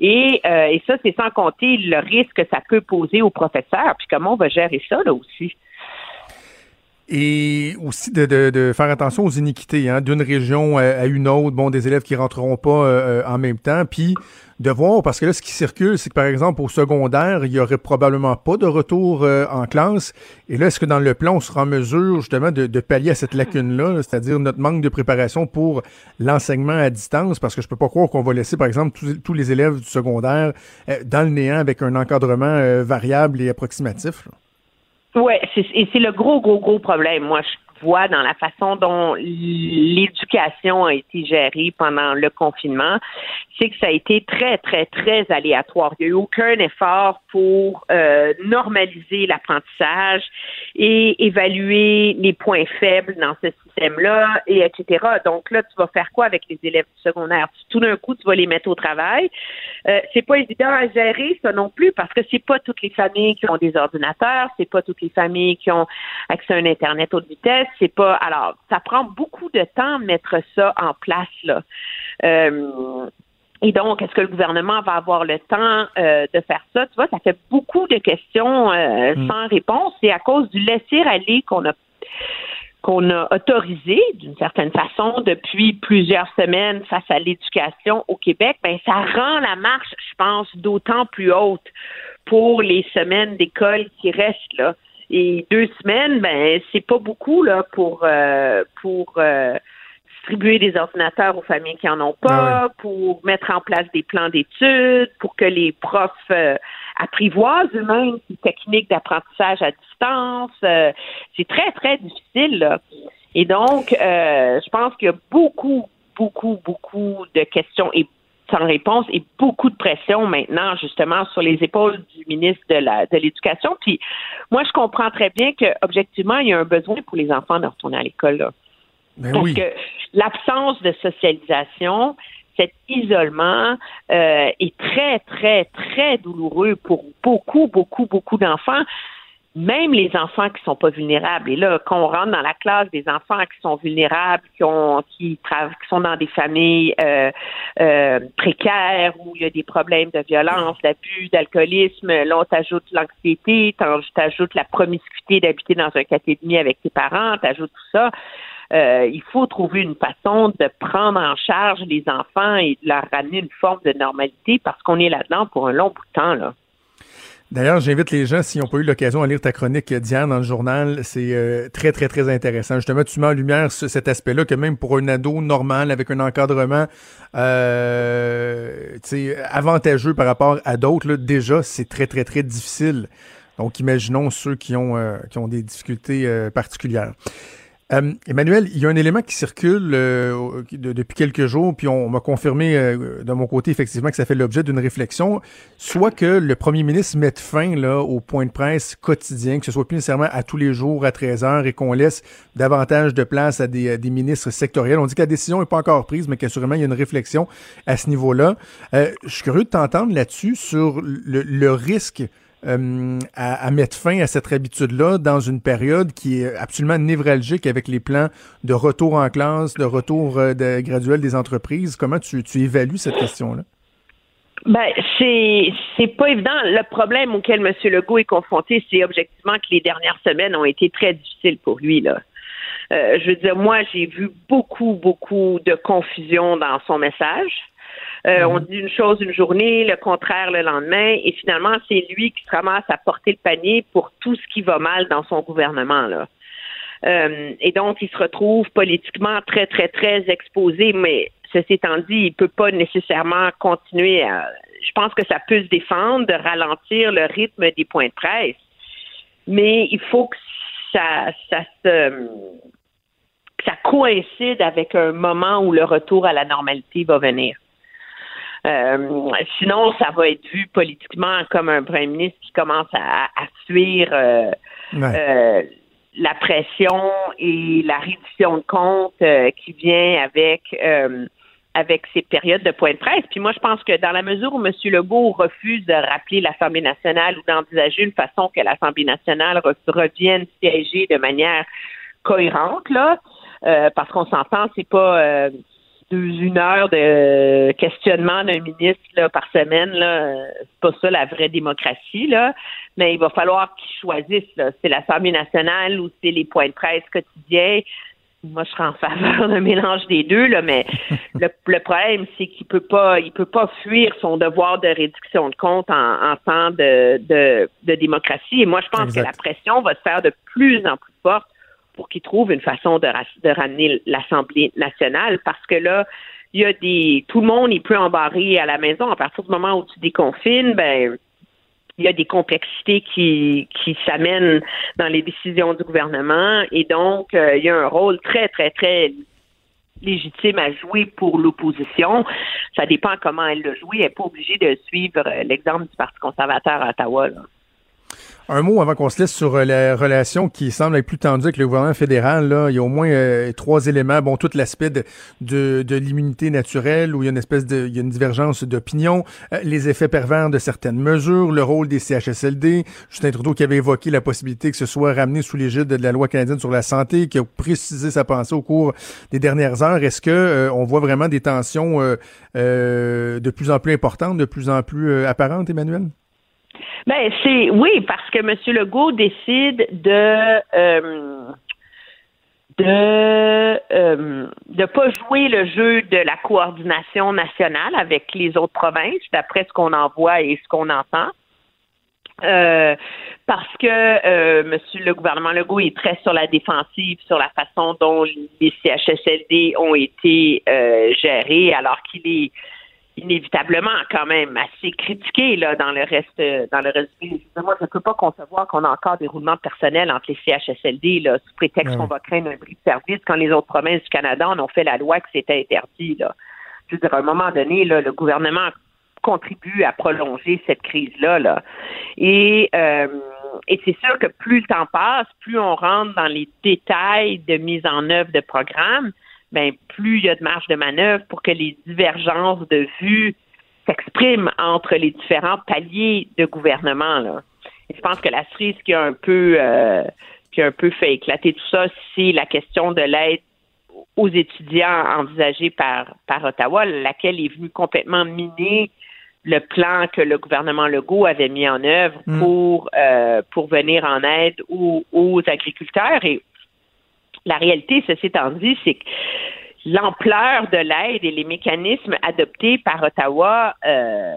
Et, euh, et ça, c'est sans compter le risque que ça peut poser aux professeurs, puis comment on va gérer ça là aussi et aussi de, de, de, faire attention aux iniquités hein, d'une région à une autre, bon, des élèves qui rentreront pas euh, euh, en même temps, puis de voir, parce que là, ce qui circule, c'est que par exemple, au secondaire, il y aurait probablement pas de retour euh, en classe, et là, est-ce que dans le plan, on sera en mesure justement de, de pallier à cette lacune-là, c'est-à-dire notre manque de préparation pour l'enseignement à distance, parce que je peux pas croire qu'on va laisser, par exemple, tous, les élèves du secondaire dans le néant avec un encadrement variable et approximatif. Oui, et c'est le gros, gros, gros problème. Moi, je dans la façon dont l'éducation a été gérée pendant le confinement, c'est que ça a été très, très, très aléatoire. Il n'y a eu aucun effort pour euh, normaliser l'apprentissage et évaluer les points faibles dans ce système-là, et etc. Donc là, tu vas faire quoi avec les élèves du secondaire? Tout d'un coup, tu vas les mettre au travail. Euh, c'est pas évident à gérer, ça non plus, parce que c'est pas toutes les familles qui ont des ordinateurs, c'est pas toutes les familles qui ont accès à un Internet haute vitesse, c'est pas. Alors, ça prend beaucoup de temps de mettre ça en place, là. Euh, et donc, est-ce que le gouvernement va avoir le temps euh, de faire ça? Tu vois, ça fait beaucoup de questions euh, mm. sans réponse. Et à cause du laisser-aller qu'on a qu'on a autorisé d'une certaine façon depuis plusieurs semaines face à l'éducation au Québec, ben ça rend la marche, je pense, d'autant plus haute pour les semaines d'école qui restent là. Et deux semaines, ben c'est pas beaucoup là pour euh, pour distribuer des ordinateurs aux familles qui en ont pas, ah pour mettre en place des plans d'études, pour que les profs euh, apprivoisent eux-mêmes ces techniques d'apprentissage à distance. Euh, c'est très, très difficile. Là. Et donc, euh, je pense qu'il y a beaucoup, beaucoup, beaucoup de questions et sans réponse et beaucoup de pression maintenant justement sur les épaules du ministre de la de l'éducation. Puis moi, je comprends très bien que objectivement, il y a un besoin pour les enfants de retourner à l'école. Là. Ben Parce que l'absence de socialisation, cet isolement euh, est très, très, très douloureux pour beaucoup, beaucoup, beaucoup d'enfants même les enfants qui sont pas vulnérables. Et là, quand on rentre dans la classe des enfants qui sont vulnérables, qui ont, qui, qui sont dans des familles euh, euh, précaires où il y a des problèmes de violence, d'abus, d'alcoolisme, là on t'ajoute l'anxiété, t'ajoutes la promiscuité d'habiter dans un demi avec tes parents, t'ajoutes tout ça. Euh, il faut trouver une façon de prendre en charge les enfants et de leur ramener une forme de normalité parce qu'on est là-dedans pour un long bout de temps. Là. D'ailleurs, j'invite les gens, s'ils n'ont pas eu l'occasion de lire ta chronique d'hier dans le journal, c'est euh, très, très, très intéressant. Justement, tu mets en lumière cet aspect-là que même pour un ado normal, avec un encadrement euh, avantageux par rapport à d'autres, déjà, c'est très, très, très difficile. Donc, imaginons ceux qui ont, euh, qui ont des difficultés euh, particulières. Euh, Emmanuel, il y a un élément qui circule euh, depuis quelques jours, puis on, m'a confirmé euh, de mon côté effectivement que ça fait l'objet d'une réflexion, soit que le premier ministre mette fin là, au point de presse quotidien, que ce soit plus nécessairement à tous les jours à 13 heures et qu'on laisse davantage de place à des, ministres sectoriels. On dit que la décision n'est pas encore prise, mais qu'assurément il y a une réflexion à ce niveau-là. je suis curieux de t'entendre là-dessus sur le, le risque euh, à, mettre fin à cette habitude-là dans une période qui est absolument névralgique avec les plans de retour en classe, de retour euh, de, graduel des entreprises. Comment tu, évalues cette question-là? Ben, c'est c'est pas évident. Le problème auquel M. Legault est confronté, c'est objectivement que les dernières semaines ont été très difficiles pour lui. Là. Euh, je veux dire, moi, j'ai vu beaucoup, beaucoup de confusion dans son message. Euh, on mhm. dit une chose une journée, le contraire le lendemain, et finalement, c'est lui qui se ramasse à porter le panier pour tout ce qui va mal dans son gouvernement. Là. Euh, et donc, il se retrouve politiquement très, très, très exposé, mais ceci étant dit, il peut pas nécessairement continuer à... Je pense que ça peut se défendre de ralentir le rythme des points de presse, mais il faut que ça, ça se ça coïncide avec un moment où le retour à la normalité va venir. Euh, sinon, ça va être vu politiquement comme un premier ministre qui commence à, fuir euh, euh, la pression et la réduction de compte qui vient avec avec ces périodes de point de presse. Puis moi, je pense que dans la mesure où M. Legault refuse de rappeler l'Assemblée nationale ou d'envisager une façon que l'Assemblée nationale revienne siéger de manière cohérente, là, parce qu'on s'entend, c'est pas une heure de questionnement d'un ministre là, par semaine, là, c'est pas ça la vraie démocratie, là. Mais il va falloir qu'ils choisissent, là. C'est l'Assemblée nationale ou c'est les points de presse quotidiens. Moi, je serais en faveur d'un mélange des deux, là, mais le, problème, c'est qu'il peut pas, il peut pas fuir son devoir de réduction de compte en, temps de, de, démocratie. Et moi, je pense que la pression va se faire de plus en plus forte pour qu'ils trouvent une façon de, ramener l'Assemblée nationale parce que là, il y a des tout le monde il peut embarrer à la maison à partir du moment où tu déconfines, ben il y a des complexités qui, qui s'amènent dans les décisions du gouvernement et donc euh, il y a un rôle très très très légitime à jouer pour l'opposition. Ça dépend comment elle le joue. Elle n'est pas obligée de suivre euh, l'exemple du Parti conservateur à Ottawa. Là. Un mot avant qu'on se laisse sur euh, la relation qui semble être plus tendue avec le gouvernement fédéral. Là. Il y a au moins euh, trois éléments. Bon, tout l'aspect de, de, l'immunité naturelle, où il y a une espèce de il y a une divergence d'opinion, euh, les effets pervers de certaines mesures, le rôle des CHSLD. Justin Trudeau qui avait évoqué la possibilité que ce soit ramené sous l'égide de la loi canadienne sur la santé, qui a précisé sa pensée au cours des dernières heures. Est-ce que on voit vraiment des tensions de plus en plus importantes, de plus en plus apparentes, Emmanuel? Ben c'est oui parce que M. Legault décide de euh, de euh, de pas jouer le jeu de la coordination nationale avec les autres provinces, d'après ce qu'on en voit et ce qu'on entend. Euh, parce que Monsieur le gouvernement Legault est très sur la défensive sur la façon dont les CHSLD ont été euh, gérés, alors qu'il est inévitablement quand même assez critiqué là dans le reste dans le reste. Moi, je ne peux pas concevoir qu'on a encore des roulements personnels entre les CHSLD là, sous prétexte qu'on va craindre un bris de service quand les autres provinces du Canada en ont fait la loi que c'était interdit. Là. Je veux dire, à un moment donné, là, le gouvernement contribue à prolonger cette crise-là. Là. Et, euh, et c'est sûr que plus le temps passe, plus on rentre dans les détails de mise en œuvre de programmes, ben, plus il y a de marge de manœuvre pour que les divergences de vues s'expriment entre les différents paliers de gouvernement. Là. je pense que la cerise qui a un peu euh, qui a un peu fait éclater tout ça, c'est la question de l'aide aux étudiants envisagée par, par Ottawa, laquelle est venue complètement miner le plan que le gouvernement Legault avait mis en œuvre mm. pour euh, pour venir en aide aux, aux agriculteurs et la réalité, ceci étant dit, c'est que l'ampleur de l'aide et les mécanismes adoptés par Ottawa euh,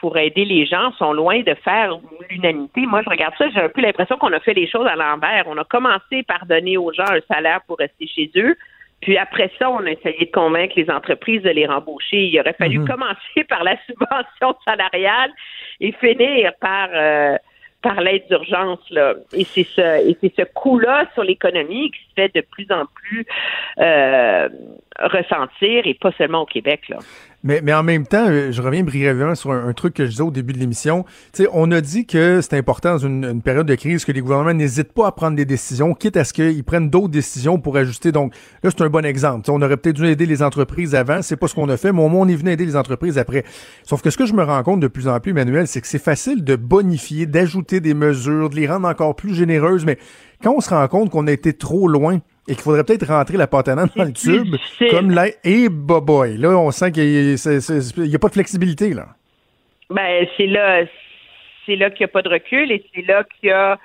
pour aider les gens sont loin de faire l'unanimité. Moi, je regarde ça, j'ai un peu l'impression qu'on a fait les choses à l'envers. On a commencé par donner aux gens un salaire pour rester chez eux. Puis après ça, on a essayé de convaincre les entreprises de les rembaucher. Il aurait fallu Mhm. commencer par la subvention salariale et finir par euh, par l'aide d'urgence là. Et c'est ce et c'est ce coût-là sur l'économie qui se fait de plus en plus euh, ressentir et pas seulement au Québec là. Mais, en même temps, euh, je reviens brièvement sur un, truc que je disais au début de l'émission. On a dit que c'est important dans une, période de crise que les gouvernements n'hésitent pas à prendre des décisions, quitte à ce qu'ils prennent d'autres décisions pour ajuster. Donc là, c'est un bon exemple. On aurait peut-être dû aider les entreprises avant. C'est pas ce qu'on a fait, mais au moins on est venu aider les entreprises après. Sauf que ce que je me rends compte de plus en plus, Emmanuel, c'est que c'est facile de bonifier, d'ajouter des mesures, de les rendre encore plus généreuses. Mais quand on se rend compte qu'on a été trop loin et qu'il faudrait peut-être rentrer la pâte à dans le tube, difficile. comme là, et boy, là, on sent qu'il n'y a pas de flexibilité, là. Ben c'est là c'est là qu'il n'y a pas de recul et c'est là qu'il y a,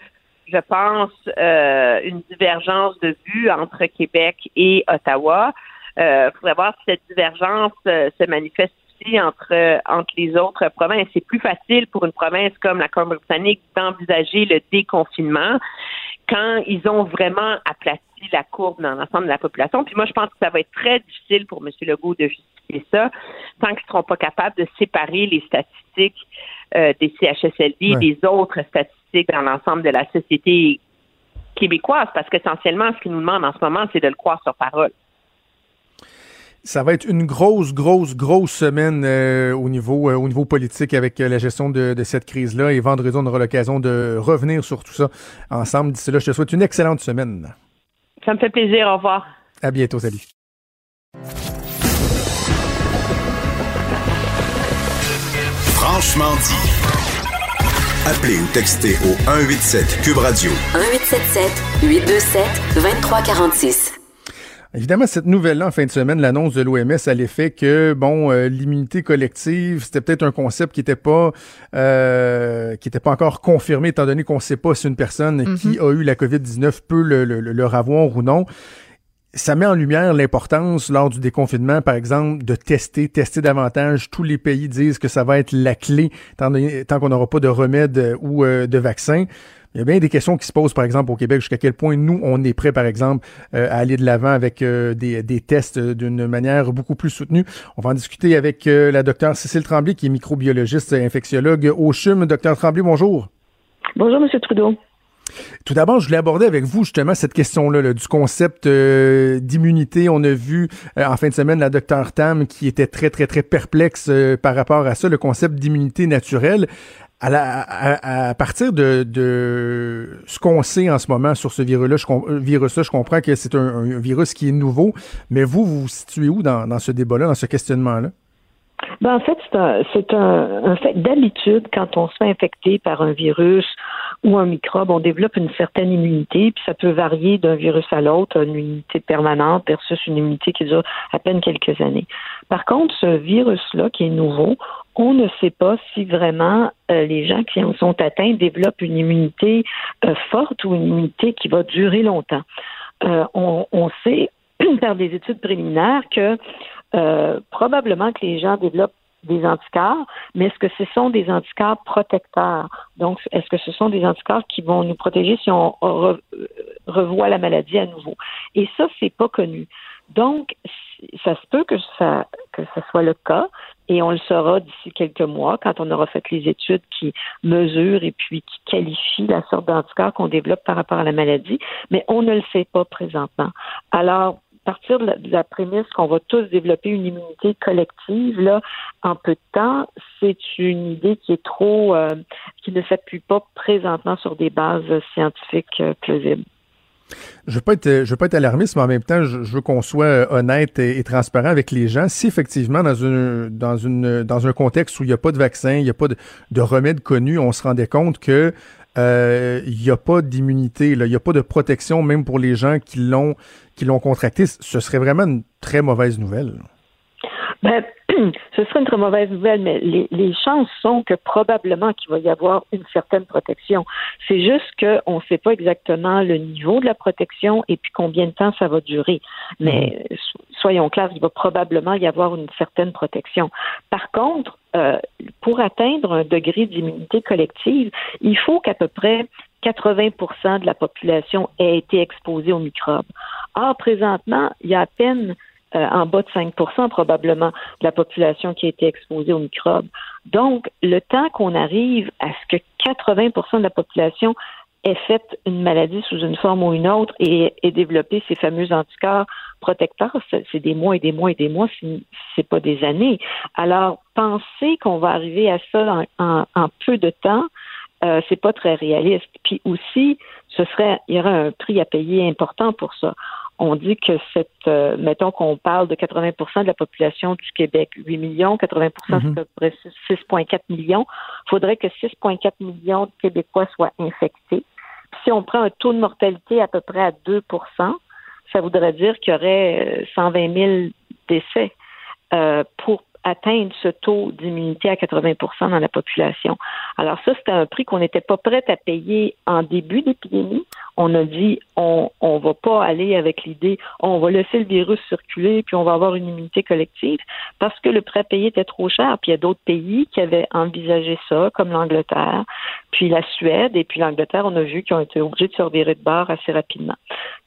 je pense, euh, une divergence de vue entre Québec et Ottawa. Il euh, faudrait voir si cette divergence euh, se manifeste aussi entre entre les autres provinces. C'est plus facile pour une province comme la Colombie-Britannique d'envisager le déconfinement quand ils ont vraiment aplati la courbe dans l'ensemble de la population. Puis moi, je pense que ça va être très difficile pour M. Legault de justifier ça tant qu'ils ne seront pas capables de séparer les statistiques euh, des CHSLD Ouais. des autres statistiques dans l'ensemble de la société québécoise, parce qu'essentiellement, ce qu'ils nous demandent en ce moment, c'est de le croire sur parole. Ça va être une grosse, grosse, grosse semaine euh, au niveau euh, au niveau politique avec euh, la gestion de, de cette crise-là. Et vendredi, on aura l'occasion de revenir sur tout ça ensemble. D'ici là, je te souhaite une excellente semaine. Ça me fait plaisir. Au revoir. À bientôt, salut. Franchement dit. Appelez ou textez au 187 Cube Radio. 1877 827 2346. Évidemment, cette nouvelle-là, en fin de semaine, l'annonce de l'OMS à l'effet que, bon, euh, l'immunité collective, c'était peut-être un concept qui n'était pas, euh, qui était pas encore confirmé, étant donné qu'on ne sait pas si une personne qui a eu la COVID-19 peut le, le, le avoir ou non. Ça met en lumière l'importance, lors du déconfinement, par exemple, de tester, tester davantage. Tous les pays disent que ça va être la clé, tant, tant qu'on n'aura pas de remède euh, ou euh, de vaccin. Il y a bien des questions qui se posent, par exemple, au Québec, jusqu'à quel point nous, on est prêt, par exemple, euh, à aller de l'avant avec euh, des, des tests euh, d'une manière beaucoup plus soutenue. On va en discuter avec euh, la docteure Cécile Tremblay, qui est microbiologiste et infectiologue au CHUM. Docteur Tremblay, bonjour. Bonjour, M. Trudeau. Tout d'abord, je voulais aborder avec vous justement cette question-là là, du concept euh, d'immunité. On a vu euh, en fin de semaine la docteure Tam qui était très, très, très perplexe euh, par rapport à ça, le concept d'immunité naturelle. À, partir de, ce qu'on sait en ce moment sur ce virus-là, je, euh, virus-là, je comprends que c'est un, un virus qui est nouveau, mais vous, vous vous situez où dans, dans ce débat-là, dans ce questionnement-là? Ben, en fait, c'est un, c'est un, un fait. D'habitude, quand on se fait infecter par un virus ou un microbe, on développe une certaine immunité, puis ça peut varier d'un virus à l'autre, une immunité permanente versus une immunité qui dure à peine quelques années. Par contre, ce virus-là, qui est nouveau, on ne sait pas si vraiment euh, les gens qui en sont atteints développent une immunité euh, forte ou une immunité qui va durer longtemps. Euh, on, on sait par des études préliminaires que euh, probablement que les gens développent des anticorps, mais est-ce que ce sont des anticorps protecteurs? Donc, est-ce que ce sont des anticorps qui vont nous protéger si on re- revoit la maladie à nouveau? Et ça, c'est pas connu. Donc, ça se peut que ça, que soit le cas, et on le saura d'ici quelques mois quand on aura fait les études qui mesurent et puis qui qualifient la sorte d'anticorps qu'on développe par rapport à la maladie, mais on ne le sait pas présentement. Alors, partir de la, prémisse qu'on va tous développer une immunité collective là en peu de temps, c'est une idée qui est trop euh, qui ne s'appuie pas présentement sur des bases scientifiques euh, plausibles. Je veux veux pas être alarmiste, mais en même temps, je, veux qu'on soit euh, honnête et, transparent avec les gens. Si effectivement, dans une, dans une, dans un contexte où il n'y a pas de vaccin, il n'y a pas de remède connu, on se rendait compte que euh, il n'y a pas d'immunité, il n'y a pas de protection, même pour les gens qui l'ont, qui l'ont contracté, ce serait vraiment une très mauvaise nouvelle. Ben, ce serait une très mauvaise nouvelle, mais les, les chances sont que probablement qu'il va y avoir une certaine protection. C'est juste qu'on ne sait pas exactement le niveau de la protection et puis combien de temps ça va durer. Mais mhm. soyons clairs, il va probablement y avoir une certaine protection. Par contre, euh, pour atteindre un degré d'immunité collective, il faut qu'à peu près 80% de la population ait été exposée aux microbes. Or, présentement, il y a à peine euh, en bas de 5% probablement de la population qui a été exposée aux microbes. Donc, le temps qu'on arrive à ce que 80% de la population ait fait une maladie sous une forme ou une autre et ait développé ces fameux anticorps protecteurs, c'est des mois et des mois et des mois, c'est pas des années. Alors, penser qu'on va arriver à ça en, peu de temps, euh, c'est pas très réaliste. Puis aussi, ce serait, il y aurait un prix à payer important pour ça on dit que cette, euh, mettons qu'on parle de 80% de la population du Québec, 8 millions, 80 c'est mhm. à peu près 6,4 millions. Il faudrait que 6,4 millions de Québécois soient infectés. si on prend un taux de mortalité à peu près à 2% ça voudrait dire qu'il y aurait 120 euh, 000 décès euh, pour atteindre ce taux d'immunité à 80% dans la population. Alors ça, c'était un prix qu'on n'était pas prêt à payer en début d'épidémie. On a dit on on va pas aller avec l'idée on va laisser le virus circuler puis on va avoir une immunité collective parce que le prêt à payer était trop cher. Puis il y a d'autres pays qui avaient envisagé ça, comme l'Angleterre, puis la Suède et puis l'Angleterre. On a vu qu'ils ont été obligés de se revirer de bord assez rapidement.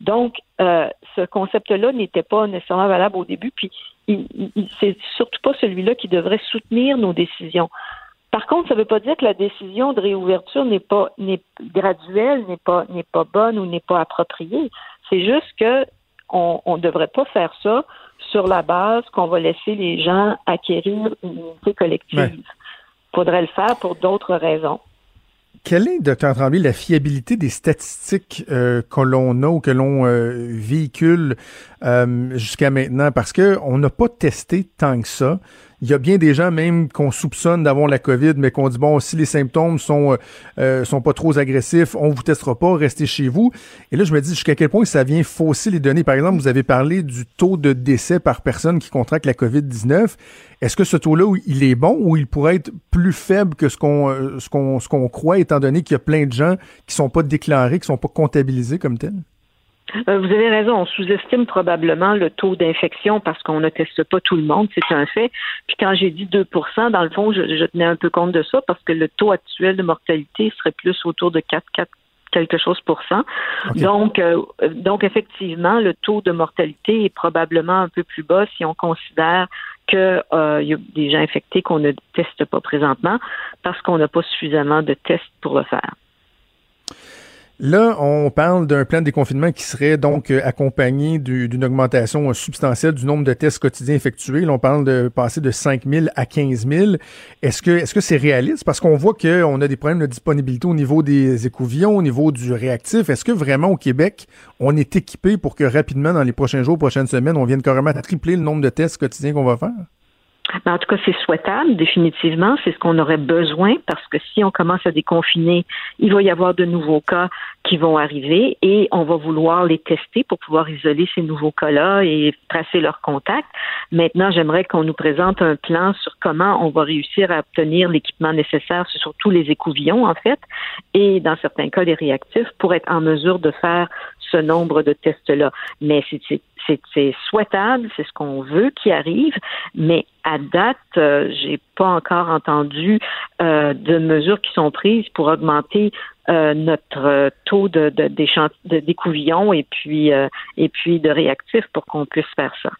Donc euh, ce concept-là n'était pas nécessairement valable au début, puis c'est surtout pas celui-là qui devrait soutenir nos décisions. Par contre, ça ne veut pas dire que la décision de réouverture n'est pas n'est graduelle, n'est pas n'est pas bonne ou n'est pas appropriée. C'est juste que on ne devrait pas faire ça sur la base qu'on va laisser les gens acquérir une unité collective. Il faudrait le faire pour d'autres raisons. Quelle est, Dr. Tremblay, la fiabilité des statistiques euh, que l'on a ou que l'on euh, véhicule euh, jusqu'à maintenant? Parce qu'on n'a pas testé tant que ça. Il y a bien des gens même qu'on soupçonne d'avoir la COVID, mais qu'on dit bon, si les symptômes sont euh, euh, sont pas trop agressifs, on vous testera pas, restez chez vous. Et là, je me dis jusqu'à quel point ça vient fausser les données. Par exemple, vous avez parlé du taux de décès par personne qui contracte la COVID-19. Est-ce que ce taux-là, il est bon ou il pourrait être plus faible que ce qu'on euh, ce qu'on ce qu'on croit, étant donné qu'il y a plein de gens qui sont pas déclarés, qui sont pas comptabilisés comme tels? Euh, vous avez raison, on sous-estime probablement le taux d'infection parce qu'on ne teste pas tout le monde, c'est un fait. Puis quand j'ai dit 2% dans le fond, je, tenais un peu compte de ça parce que le taux actuel de mortalité serait plus autour de 4, 4 quelque chose pour cent. Donc, euh, donc effectivement, le taux de mortalité est probablement un peu plus bas si on considère qu'il euh, y a des gens infectés qu'on ne teste pas présentement parce qu'on n'a pas suffisamment de tests pour le faire. Là, on parle d'un plan de déconfinement qui serait donc euh, accompagné d'une augmentation substantielle du nombre de tests quotidiens effectués. Là, on parle de passer de 5 000 à 15 000. Est-ce que est-ce que c'est réaliste? Parce qu'on voit qu'on a des problèmes de disponibilité au niveau des écouvillons, au niveau du réactif. Est-ce que vraiment au Québec, on est équipé pour que rapidement, dans les prochains jours, prochaines semaines, on vienne carrément tripler le nombre de tests quotidiens qu'on va faire? En tout cas, c'est souhaitable, définitivement. C'est ce qu'on aurait besoin parce que si on commence à déconfiner, il va y avoir de nouveaux cas qui vont arriver et on va vouloir les tester pour pouvoir isoler ces nouveaux cas-là et tracer leurs contacts. Maintenant, j'aimerais qu'on nous présente un plan sur comment on va réussir à obtenir l'équipement nécessaire, sur tous les écouvillons, en fait, et dans certains cas, les réactifs pour être en mesure de faire ce nombre de tests-là. Mais c'est c'est souhaitable, c'est ce qu'on veut qui arrive, mais à date, euh, j'ai pas encore entendu euh, de mesures qui sont prises pour augmenter euh, notre taux de, de, d'écouvillons et puis et puis de réactifs pour qu'on puisse faire ça.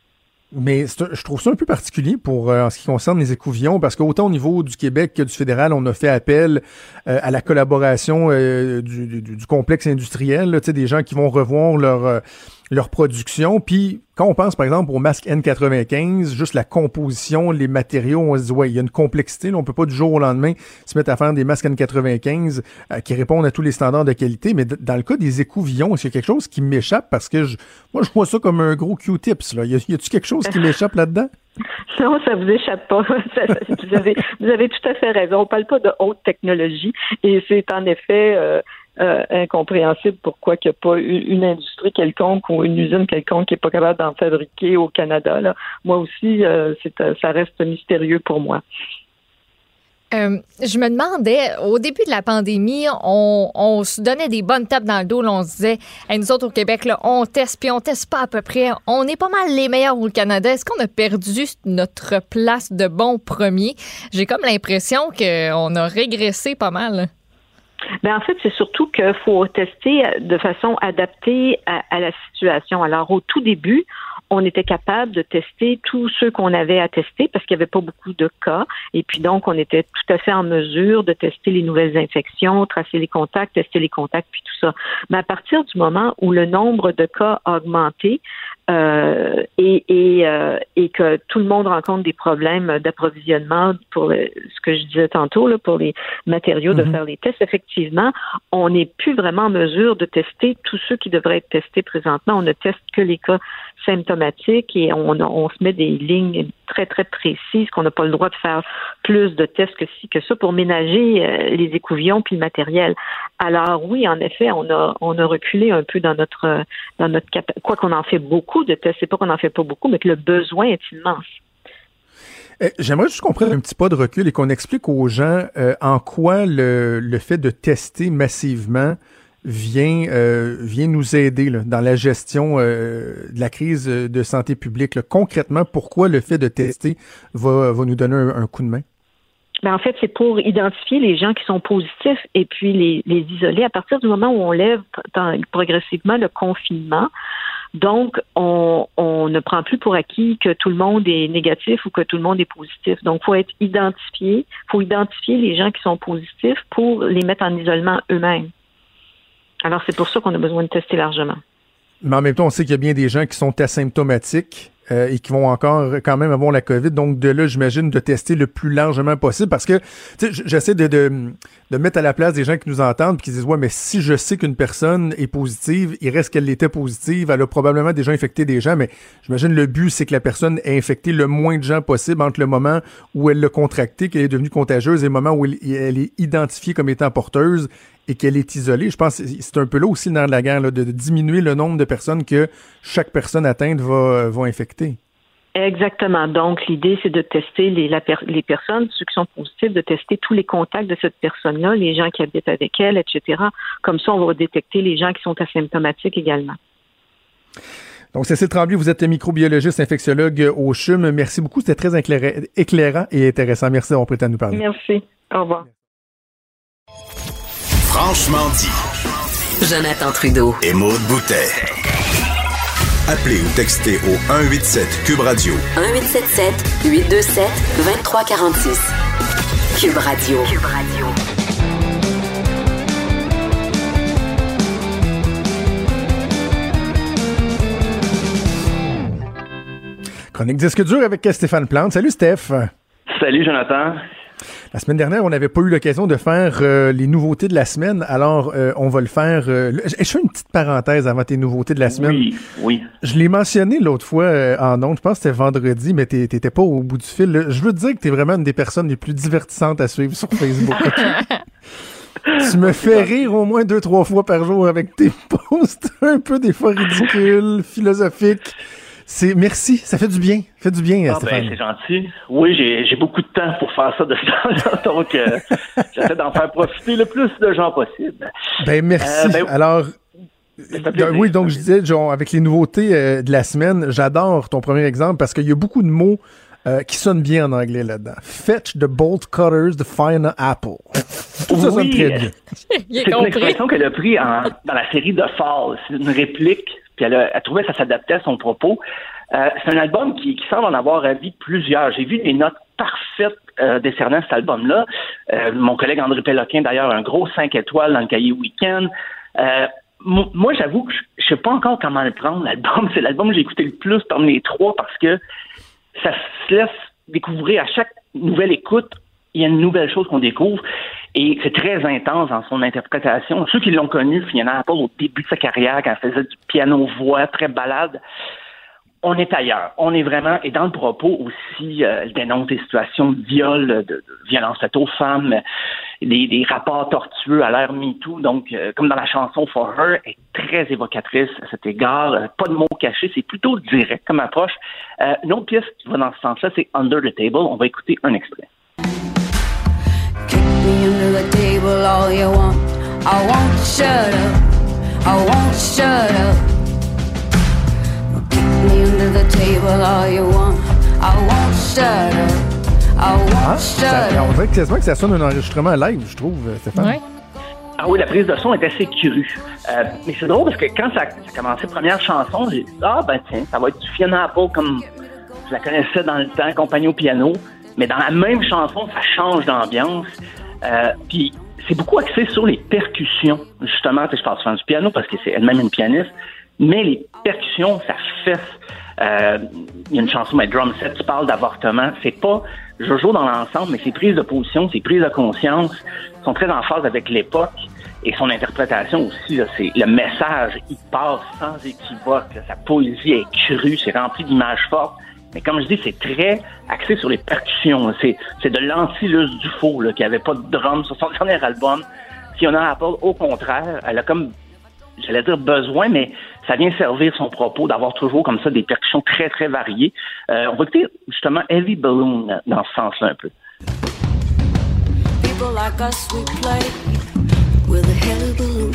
Mais je trouve ça un peu particulier pour en ce qui concerne les écouvillons, parce qu'autant au niveau du Québec que du fédéral, on a fait appel à la collaboration du, complexe industriel, des gens qui vont revoir leur leur production. Puis quand on pense par exemple au masque N95, juste la composition, les matériaux, on se dit ouais, il y a une complexité. Là, on peut pas du jour au lendemain se mettre à faire des masques N95 euh, qui répondent à tous les standards de qualité. Mais dans le cas des écouvillons, a quelque chose qui m'échappe? Parce que je, moi je vois ça comme un gros Q-tips. Là, y a-t-il quelque chose qui m'échappe là-dedans? Non, ça vous échappe pas. vous, avez, vous avez tout à fait raison. On parle pas de haute technologie et c'est en effet euh, euh, incompréhensible pourquoi il n'y a pas une industrie quelconque ou une usine quelconque qui n'est pas capable d'en fabriquer au Canada. Moi aussi, euh, ça reste mystérieux pour moi. Euh, je me demandais, au début de la pandémie, on, se donnait des bonnes tapes dans le dos. on se disait, nous autres au Québec, on teste, puis on teste pas à peu près. On est pas mal les meilleurs au Canada. Est-ce qu'on a perdu notre place de bon premier? J'ai comme l'impression qu'on a régressé pas mal. Ben en fait, c'est surtout qu'il faut tester de façon adaptée à, la situation. Alors, au tout début, on était capable de tester tous ceux qu'on avait à tester parce qu'il n'y avait pas beaucoup de cas. Et puis donc, on était tout à fait en mesure de tester les nouvelles infections, tracer les contacts, tester les contacts, puis tout ça. Mais à partir du moment où le nombre de cas a augmenté, euh, et, et, euh, et, que tout le monde rencontre des problèmes d'approvisionnement pour ce que je disais tantôt, là, pour les matériaux de mhm. faire les tests, effectivement, on n'est plus vraiment en mesure de tester tous ceux qui devraient être testés présentement. On ne teste que les cas symptomatiques et on, on se met des lignes très, très précises qu'on n'a pas le droit de faire plus de tests que ça pour ménager euh, les écouvillons puis le matériel. Alors oui, en effet, on a, on a reculé un peu dans notre, dans notre quoi qu'on en fait beaucoup de tests. C'est pas qu'on n'en fait pas beaucoup, mais que le besoin est immense. Eh, j'aimerais juste qu'on prenne un petit pas de recul et qu'on explique aux gens euh, en quoi le, le, fait de tester massivement vient, euh, vient nous aider dans la gestion euh, de la crise de santé publique. Concrètement, pourquoi le fait de tester va, va nous donner un, coup de main? Ben en fait, c'est pour identifier les gens qui sont positifs et puis les, les isoler. À partir du moment où on lève progressivement le confinement, donc, on, ne prend plus pour acquis que tout le monde est négatif ou que tout le monde est positif. Donc, faut être identifié, faut identifier les gens qui sont positifs pour les mettre en isolement eux-mêmes. Alors, c'est pour ça qu'on a besoin de tester largement. Mais en même temps, on sait qu'il y a bien des gens qui sont asymptomatiques euh, et qui vont encore quand même avoir la COVID. Donc de là, j'imagine de tester le plus largement possible parce que j'essaie de, de, mettre à la place des gens qui nous entendent et qui disent ouais mais si je sais qu'une personne est positive, il reste qu'elle était positive, elle a probablement déjà infecté des gens, mais j'imagine le but c'est que la personne ait infecté le moins de gens possible entre le moment où elle l'a contracté, qu'elle est devenue contagieuse et le moment où elle est identifiée comme étant porteuse et qu'elle est isolée. Je pense que c'est un peu là aussi le nerf de la guerre, là, de, diminuer le nombre de personnes que chaque personne atteinte va, va infecter. Exactement. Donc, l'idée, c'est de tester les, les personnes, ceux qui sont positifs, de tester tous les contacts de cette personne-là, les gens qui habitent avec elle, etc. Comme ça, on va détecter les gens qui sont asymptomatiques également. Donc, Cécile Tremblay, vous êtes microbiologiste infectiologue au CHUM. Merci beaucoup. C'était très éclairant et intéressant. Merci d'avoir prêté à nous parler. Merci. Au revoir. Franchement dit. Jonathan Trudeau. Et Maude Boutet. Appelez ou textez au 187 Cube Radio. 1877 827 2346. Cube Radio. Cube Radio. Chronique disque dur avec Stéphane Plante. Salut Steph. Salut Jonathan. La semaine dernière, on n'avait pas eu l'occasion de faire euh, les nouveautés de la semaine, alors euh, on va le faire. Euh, je fais une petite parenthèse avant tes nouveautés de la semaine. Oui, oui. Je l'ai mentionné l'autre fois en ondes, je pense que c'était vendredi, mais t'étais pas au bout du fil. Je veux te dire que t'es vraiment une des personnes les plus divertissantes à suivre sur Facebook. tu me fais rire au moins deux, trois fois par jour avec tes posts un peu des fois ridicules, philosophiques. C'est merci, ça fait du bien, fait du bien, ah, Ben, c'est gentil. Oui, j'ai beaucoup de temps pour faire ça de ce temps donc euh, j'essaie d'en faire profiter le plus de gens possible. Ben merci. Euh, ben, Alors. oui, donc je disais, genre, avec les nouveautés euh, de la semaine, j'adore ton premier exemple parce qu'il y a beaucoup de mots qui sonnent bien en anglais là-dedans. Fetch the bolt cutters, the fine apple. Tout ça sonne très bien. C'est une expression qu'elle a pris dans la série The Fall. C'est une réplique puis elle, a, trouvé que ça s'adaptait à son propos. Euh, c'est un album qui, semble en avoir avis plusieurs. J'ai vu des notes parfaites euh, décernant cet album-là. Euh, mon collègue André Péloquin, d'ailleurs, un gros 5 étoiles dans le cahier Weekend. Euh, moi, j'avoue que je sais pas encore comment le prendre, l'album. C'est l'album que j'ai écouté le plus parmi les trois parce que ça se laisse découvrir à chaque nouvelle écoute. Il y a une nouvelle chose qu'on découvre. Et c'est très intense dans son interprétation. Ceux qui l'ont connu, Fiona Apple, au début de sa carrière, quand elle faisait du piano-voix, très balade, on est ailleurs. On est vraiment, et dans le propos aussi, euh, elle dénonce des situations de viol, de, de violence faite aux femmes, des, des rapports tortueux à l'ère MeToo. Donc, euh, comme dans la chanson For Her, est très évocatrice à cet égard. Euh, pas de mots cachés, c'est plutôt direct comme approche. Une autre pièce qui va dans ce sens-là, c'est Under the Table. On va écouter un extrait. Me under the table all you want. I won't shut up. I won't shut up. Kick me under the table all you want. I won't shut up. I won't Ah, shut ça- up. on dirait quasiment que ça sonne un enregistrement live, je trouve, euh, Stéphane. Ouais. Ah oui, la prise de son est assez crue. Euh, mais c'est drôle parce que quand ça, ça a commencé, première chanson, j'ai dit Ah ben tiens, ça va être du Fiona Apple comme je la connaissais dans le temps, compagnie au piano. Mais dans la même chanson, ça change d'ambiance. Euh, Puis c'est beaucoup axé sur les percussions. Justement, je parle souvent du piano parce que c'est elle-même une pianiste. Mais les percussions, ça fesse. Euh, Il y a une chanson, mais Drum Set, tu parles d'avortement. C'est pas Jojo dans l'ensemble, mais ses prises de position, ses prises de conscience sont très en phase avec l'époque et son interprétation aussi. là, C'est le message, il passe sans équivoque. Sa poésie est crue, c'est rempli d'images fortes. Mais comme je dis, c'est très axé sur les percussions. là. C'est, c'est de l'anti-Luce du faux, là, qui avait pas de drum sur son dernier album. Fiona Apple, au contraire, elle a comme j'allais dire besoin, mais ça vient servir son propos d'avoir toujours comme ça des percussions très, très variées. Euh, on va écouter justement Heavy Balloon dans ce sens-là un peu. People like us, we play with balloon.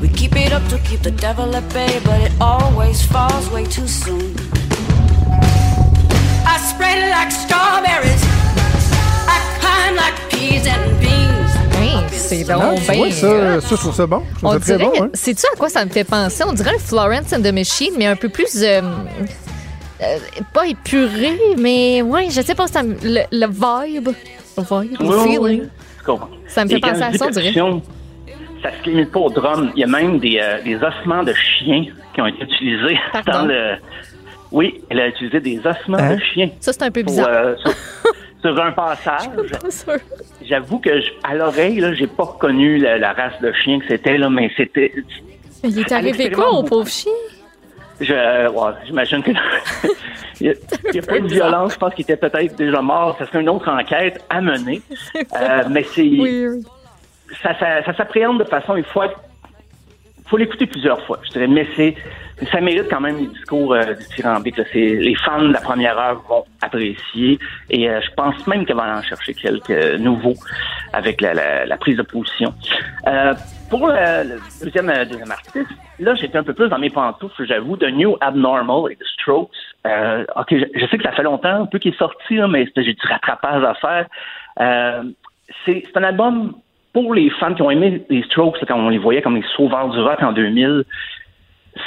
We keep it up to keep the devil at bay, but it always falls way too soon. I spread like strawberries. I climb like peas and beans. Hey, c'est tu bien vois, ça, ça, je trouve ça bon. Je trouve On ça très dirait, bon. hein. sais-tu à quoi ça me fait penser? On dirait le Florence and the Machine, mais un peu plus. euh, euh, pas épuré, mais ouais, je sais pas, ça me- le, le vibe. Le vibe, le Oui, oui, feeling. oui. Ça me fait Et penser à ça, on dirait. Ça se limite pas au drum. Il y a même des, euh, des ossements de chiens qui ont été utilisés Pardon? dans le. Oui, elle a utilisé des ossements Hein? de chiens. Ça, c'est un peu pour, bizarre. euh, sur, sur un passage. J'avoue que je- à l'oreille, là, j'ai pas reconnu la, la race de chien que c'était, là, mais c'était. Il est arrivé quoi au pauvre chien? Je, euh, ouais, j'imagine que il n'y a, a pas eu de violence. Je pense qu'il était peut-être déjà mort. Ça serait une autre enquête à mener. Euh, mais c'est Weird. ça, ça, ça s'appréhende de façon. Il faut être- faut l'écouter plusieurs fois. Je dirais, mais c'est ça mérite quand même les discours euh, dithyrambiques. là. C'est les fans de la première heure vont apprécier et euh, je pense même qu'elle va en chercher quelques nouveaux avec la, la- la prise de position. Euh, pour le, le deuxième, euh, deuxième artiste, là j'étais un peu plus dans mes pantoufles, j'avoue, de New Abnormal et de Strokes. Euh, ok, je, je sais que ça fait longtemps un peu qu'il est sorti, là, mais c'est- j'ai du rattrapage à faire. Euh, c'est c'est un album pour les fans qui ont aimé les Strokes là, quand on les voyait comme les sauveurs du rock en 2000.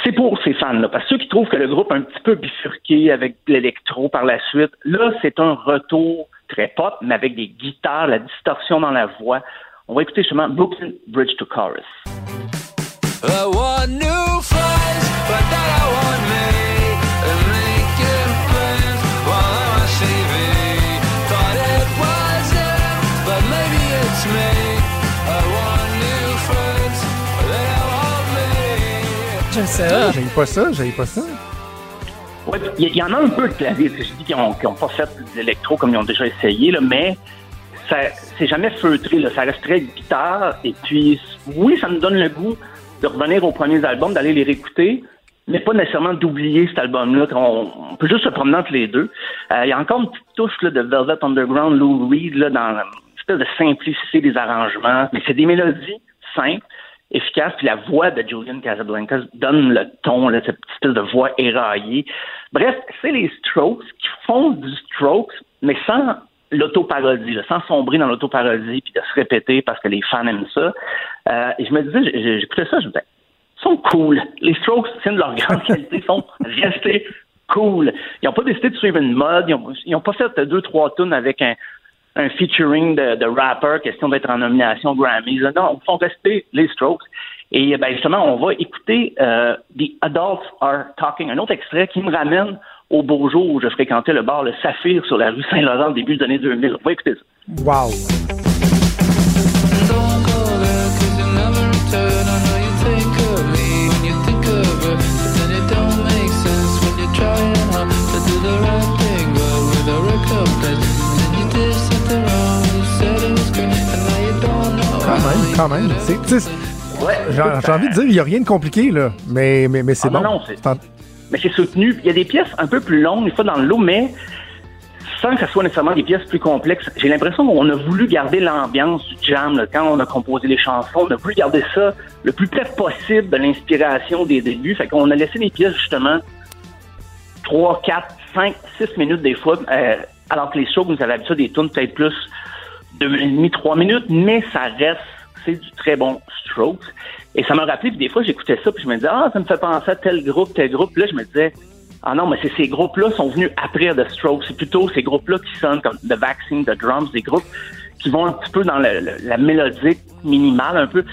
C'est pour ces fans-là. Parce que ceux qui trouvent que le groupe a un petit peu bifurqué avec l'électro par la suite, là, c'est un retour très pop, mais avec des guitares, la distorsion dans la voix. On va écouter justement Brooklyn Bridge to Chorus. J'aime ça. J'aime pas ça, j'aime pas ça. Ouais, il y, en a un peu de clavier. Je dis qu'ils n'ont pas fait de l'électro comme ils ont déjà essayé, là, mais ça c'est jamais feutré. Là. Ça reste très guitare. Et puis, oui, ça me donne le goût de revenir aux premiers albums, d'aller les réécouter, mais pas nécessairement d'oublier cet album-là. On, on peut juste se promener entre les deux. Euh, Il y a encore une petite touche là, de Velvet Underground, Lou Reed, là, dans une espèce de simplicité des arrangements. Mais c'est des mélodies simples efficace. Puis la voix de Julian Casablancas donne le ton, là, cette petite de voix éraillée. Bref, c'est les Strokes qui font du Strokes, mais sans l'autoparodie, sans sombrer dans l'autoparodie puis de se répéter parce que les fans aiment ça. Euh, et je me disais, j'écoutais ça, je me disais, sont cool. Les Strokes, c'est une de leurs grandes qualités, sont restés cool. Ils n'ont pas décidé de suivre une mode, ils n'ont pas fait deux, trois tunes avec un, un featuring de, de rapper, question d'être en nomination Grammy. Non, ils font rester les Strokes. Et ben, justement, on va écouter euh, The Adults Are Talking, un autre extrait qui me ramène au beau jour où je fréquentais le bar Le Saphir sur la rue Saint-Laurent au début des années 2000. On va écouter ça. Wow. Quand même. Ouais, J'ai envie de dire, il n'y a rien de compliqué, là. Mais, mais, mais c'est Ah, bon. non, non, mais c'est soutenu. Il y a des pièces un peu plus longues, des fois dans le lot, mais sans que ce soit nécessairement des pièces plus complexes. J'ai l'impression qu'on a voulu garder l'ambiance du jam là, quand on a composé les chansons. On a voulu garder ça le plus près possible de l'inspiration des débuts. Fait qu'on a laissé les pièces justement 3, 4, 5, 6 minutes des fois, euh, alors que les shows nous avaient habitué des tunes peut-être plus deux minutes et demie, trois minutes, mais ça reste, c'est du très bon Strokes. Et ça m'a rappelé, puis des fois j'écoutais ça, puis je me disais, ah, ça me fait penser à tel groupe, tel groupe. Là, je me disais, ah non, mais c'est ces groupes-là sont venus après The Strokes. C'est plutôt ces groupes-là qui sonnent comme The Vaccine, The Drums, des groupes qui vont un petit peu dans la mélodique minimale un peu.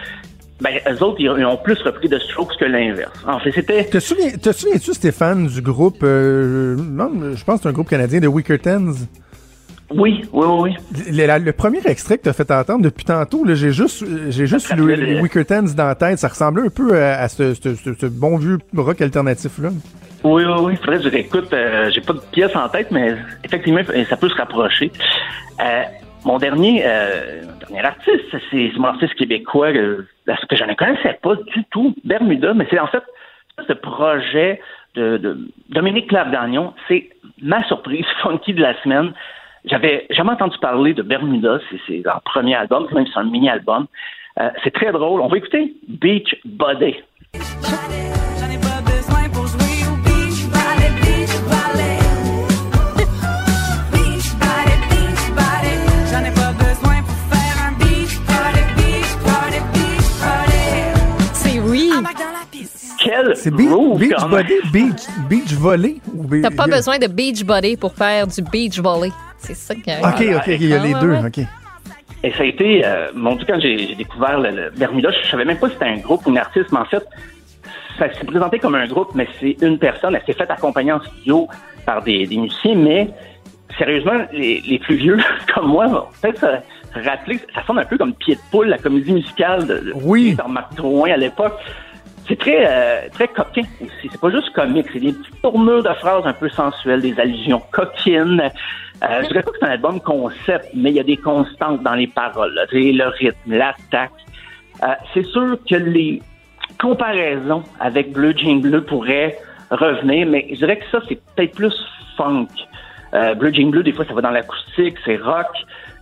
Ben, eux autres, ils ont plus repris The Strokes que l'inverse. En fait, c'était Te souviens- te souviens-tu, Stéphane, du groupe, euh, non, je pense que c'est un groupe canadien, de Wickertons? Oui, oui, oui, oui. Le, la- le premier extrait que tu as fait entendre depuis tantôt, là, j'ai juste, j'ai juste le, les le- Wickertons dans la tête. Ça ressemblait un peu à, à ce, ce- ce- ce bon vieux rock alternatif-là. Oui, oui, oui. Faudrait que je réécoute. euh, j'ai pas de pièce en tête, mais effectivement, ça peut se rapprocher. Euh, mon dernier, euh, dernier artiste, c'est mon artiste québécois euh, que je ne connaissais pas du tout, Bermuda, mais c'est en fait ce projet de, de Dominique Clave-Gagnon. C'est ma surprise funky de la semaine. J'avais jamais entendu parler de Bermuda. C'est- leur premier album, même si c'est un mini-album. Euh, c'est très drôle. On va écouter Beach Body. Beach beach. Beach beach beach beach beach. C'est Beach même. Body, Beach, Beach Volley? T'as pas besoin de beach body pour faire du beach volley. C'est ça qui arrive. Ok, ok, il y a les deux. Ok. Et ça a été, euh, mon Dieu, quand j'ai découvert le, le Bermuda, je savais même pas si c'était un groupe ou une artiste, mais en fait, ça s'est présenté comme un groupe, mais c'est une personne. Elle s'est faite accompagner en studio par des, des musiciens, mais sérieusement, les, les plus vieux comme moi vont peut-être se rappeler, que ça sonne un peu comme Pied de poule, la comédie musicale de, de Oui. de Marc Drouin à l'époque. C'est très euh, très coquin aussi. C'est pas juste comique, c'est des petites tournures de phrases un peu sensuelles, des allusions coquines. Euh, je dirais pas que c'est un album concept, mais il y a des constantes dans les paroles. là. Le rythme, l'attaque. Euh, c'est sûr que les comparaisons avec Bleu Jean Bleu pourraient revenir, mais je dirais que ça, c'est peut-être plus funk. Euh, Bleu Jean Bleu, des fois, ça va dans l'acoustique, c'est rock,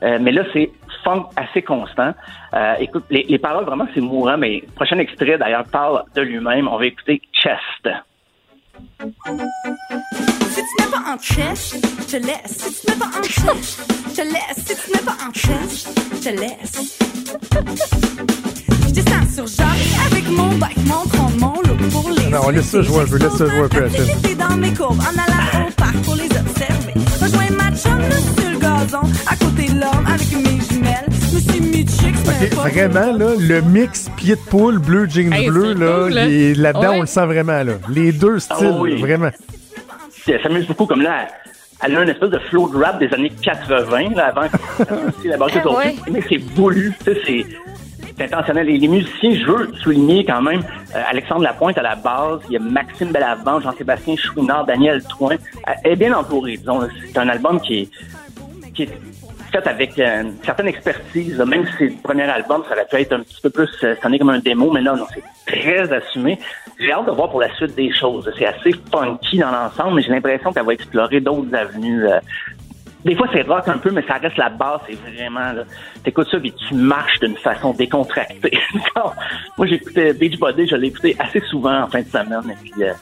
euh, mais là, c'est funk assez constant. Euh, écoute, les, les paroles, vraiment, c'est mourant, mais prochain extrait, d'ailleurs, parle de lui-même. On va écouter Chest. Si tu mets pas en chest, je te laisse. Si tu mets pas en chest, je te laisse. Si tu mets pas en chest, je te laisse. Je descends sur Jacques avec mon bike, mon tronc, mon look pour les Non, laisse ça jouer un peu, laisse ça jouer un peu. J'étais dans mes courbes en allant au parc pour les observer. Rejoins ma chum sur le gazon, à côté de l'homme avec mes jumelles. Je me suis mis vraiment, là, le mix pied de poule, bleu, jeans Hey, bleu, là, cool, là. là-dedans, Ouais. on le sent vraiment, là. Les deux styles, Ah oui. vraiment. Elle s'amuse beaucoup, comme là, elle a une espèce de flow de rap des années 80, là, avant que la barre Ah ouais. mais c'est voulu, c'est intentionnel. Et les musiciens, je veux souligner quand même, euh, Alexandre Lapointe à la base, il y a Maxime Bellavant, Jean-Sébastien Chouinard, Daniel Toin. Euh, Elle est bien entourée, disons. C'est un album qui est, qui est fait avec euh, une certaine expertise. Même si c'est le premier album, ça aurait pu être un petit peu plus euh, sonner comme un démo, mais là, non, c'est très assumé. J'ai hâte de voir pour la suite des choses. C'est assez funky dans l'ensemble, mais j'ai l'impression qu'elle va explorer d'autres avenues. Des fois, c'est rock un peu, mais ça reste la base. C'est vraiment, là, t'écoutes ça, puis tu marches d'une façon décontractée. Non. Moi, j'écoutais Beachbody, je l'ai écouté assez souvent en fin de semaine, et puis euh,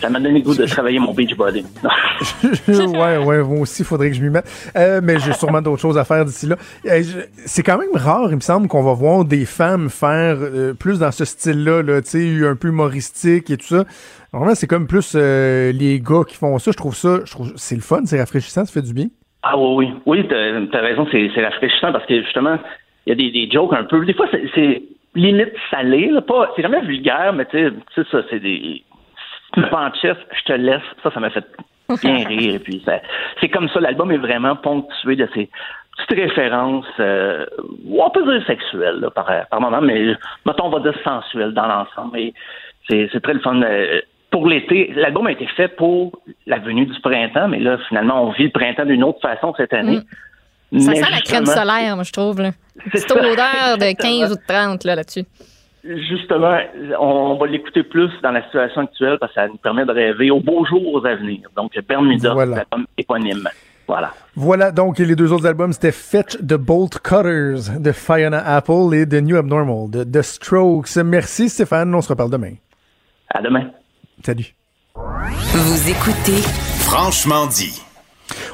ça m'a donné le goût de travailler mon Beachbody. ouais, ouais, moi aussi, il faudrait que je m'y mette. Euh, mais j'ai sûrement d'autres choses à faire d'ici là. Euh, c'est quand même rare, il me semble, qu'on va voir des femmes faire euh, plus dans ce style-là, là, tu sais, un peu humoristique et tout ça. Vraiment, c'est comme plus euh, les gars qui font ça. Je trouve ça, je trouve, c'est le fun, c'est rafraîchissant, ça fait du bien. Ah oui, oui. Oui, t'as as raison, c'est rafraîchissant parce que justement, il y a des, des jokes un peu. Des fois, c'est- limite salé, là. Pas, c'est jamais vulgaire, mais tu sais, tu sais, ça, c'est des. Si tu en chef, je te laisse. Ça, ça m'a fait bien rire. Et puis, c'est comme ça, l'album est vraiment ponctué de ces petites références, euh, on peut dire sexuelles, là, par, par moment, mais mettons, on va dire sensuelles dans l'ensemble. C'est très le fun. euh, pour l'été, l'album a été fait pour la venue du printemps, mais là, finalement, on vit le printemps d'une autre façon cette année. Ça Mais sent la crème solaire, moi, je trouve. là. C'est ça. l'odeur de 15 ou de 30 là, là-dessus. Justement, on va l'écouter plus dans la situation actuelle parce que ça nous permet de rêver aux beaux jours à venir. Donc, Bermuda, Voilà. c'est l'album éponyme. Voilà. Voilà, donc, et les deux autres albums, c'était Fetch the Bolt Cutters de Fiona Apple et The New Abnormal de The Strokes. Merci Stéphane, on se reparle demain. À demain. Salut. Vous écoutez Franchement dit.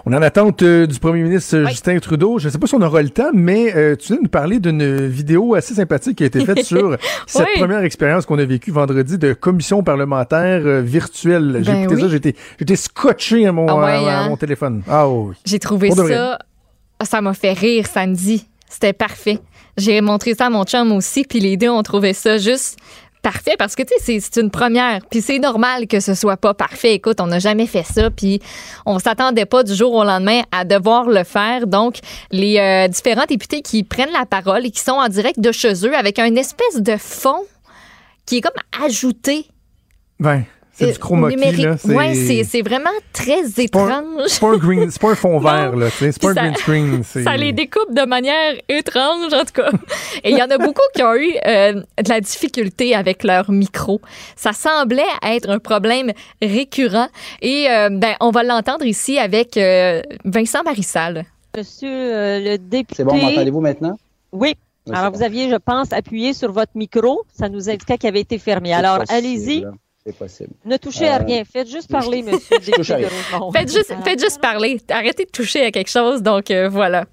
On est en attente euh, du premier ministre euh, Oui. Justin Trudeau. Je ne sais pas si on aura le temps, mais euh, tu viens de nous parler d'une vidéo assez sympathique qui a été faite sur cette Oui. première expérience qu'on a vécue vendredi de commission parlementaire euh, virtuelle. J'ai Ben écouté oui. ça, j'étais j'étais scotché à mon, Ah ouais, à- à hein? mon téléphone. Ah oui. J'ai trouvé Pour ça. Ça m'a fait rire samedi. C'était parfait. J'ai montré ça à mon chum aussi, puis les deux ont trouvé ça juste parfait parce que tu sais c'est- une première. Puis c'est normal que ce soit pas parfait. Écoute on n'a jamais fait ça puis on s'attendait pas du jour au lendemain à devoir le faire. Donc les euh, différents députés qui prennent la parole et qui sont en direct de chez eux avec un espèce de fond qui est comme ajouté Ben, c'est euh, du chroma c'est c'est vraiment très étrange C'est pas un green, c'est pas un fond vert, là. C'est pas un green screen. c'est- Ça les découpe de manière étrange, en tout cas. Et il y en a beaucoup qui ont eu euh, de la difficulté avec leur micro. Ça semblait être un problème récurrent. Et euh, ben, on va l'entendre ici avec euh, Vincent Marissal. Monsieur euh, le député. C'est bon, m'entendez-vous maintenant? Oui. Oui, Alors, vous aviez, je pense, appuyé sur votre micro. Ça nous indiquait qu'il avait été fermé. Alors, allez-y. C'est possible. Ne touchez à Euh, rien. Faites juste parler, monsieur le député de. Rosemont. Faites juste, faites juste parler. Arrêtez de toucher à quelque chose. Donc, euh, voilà.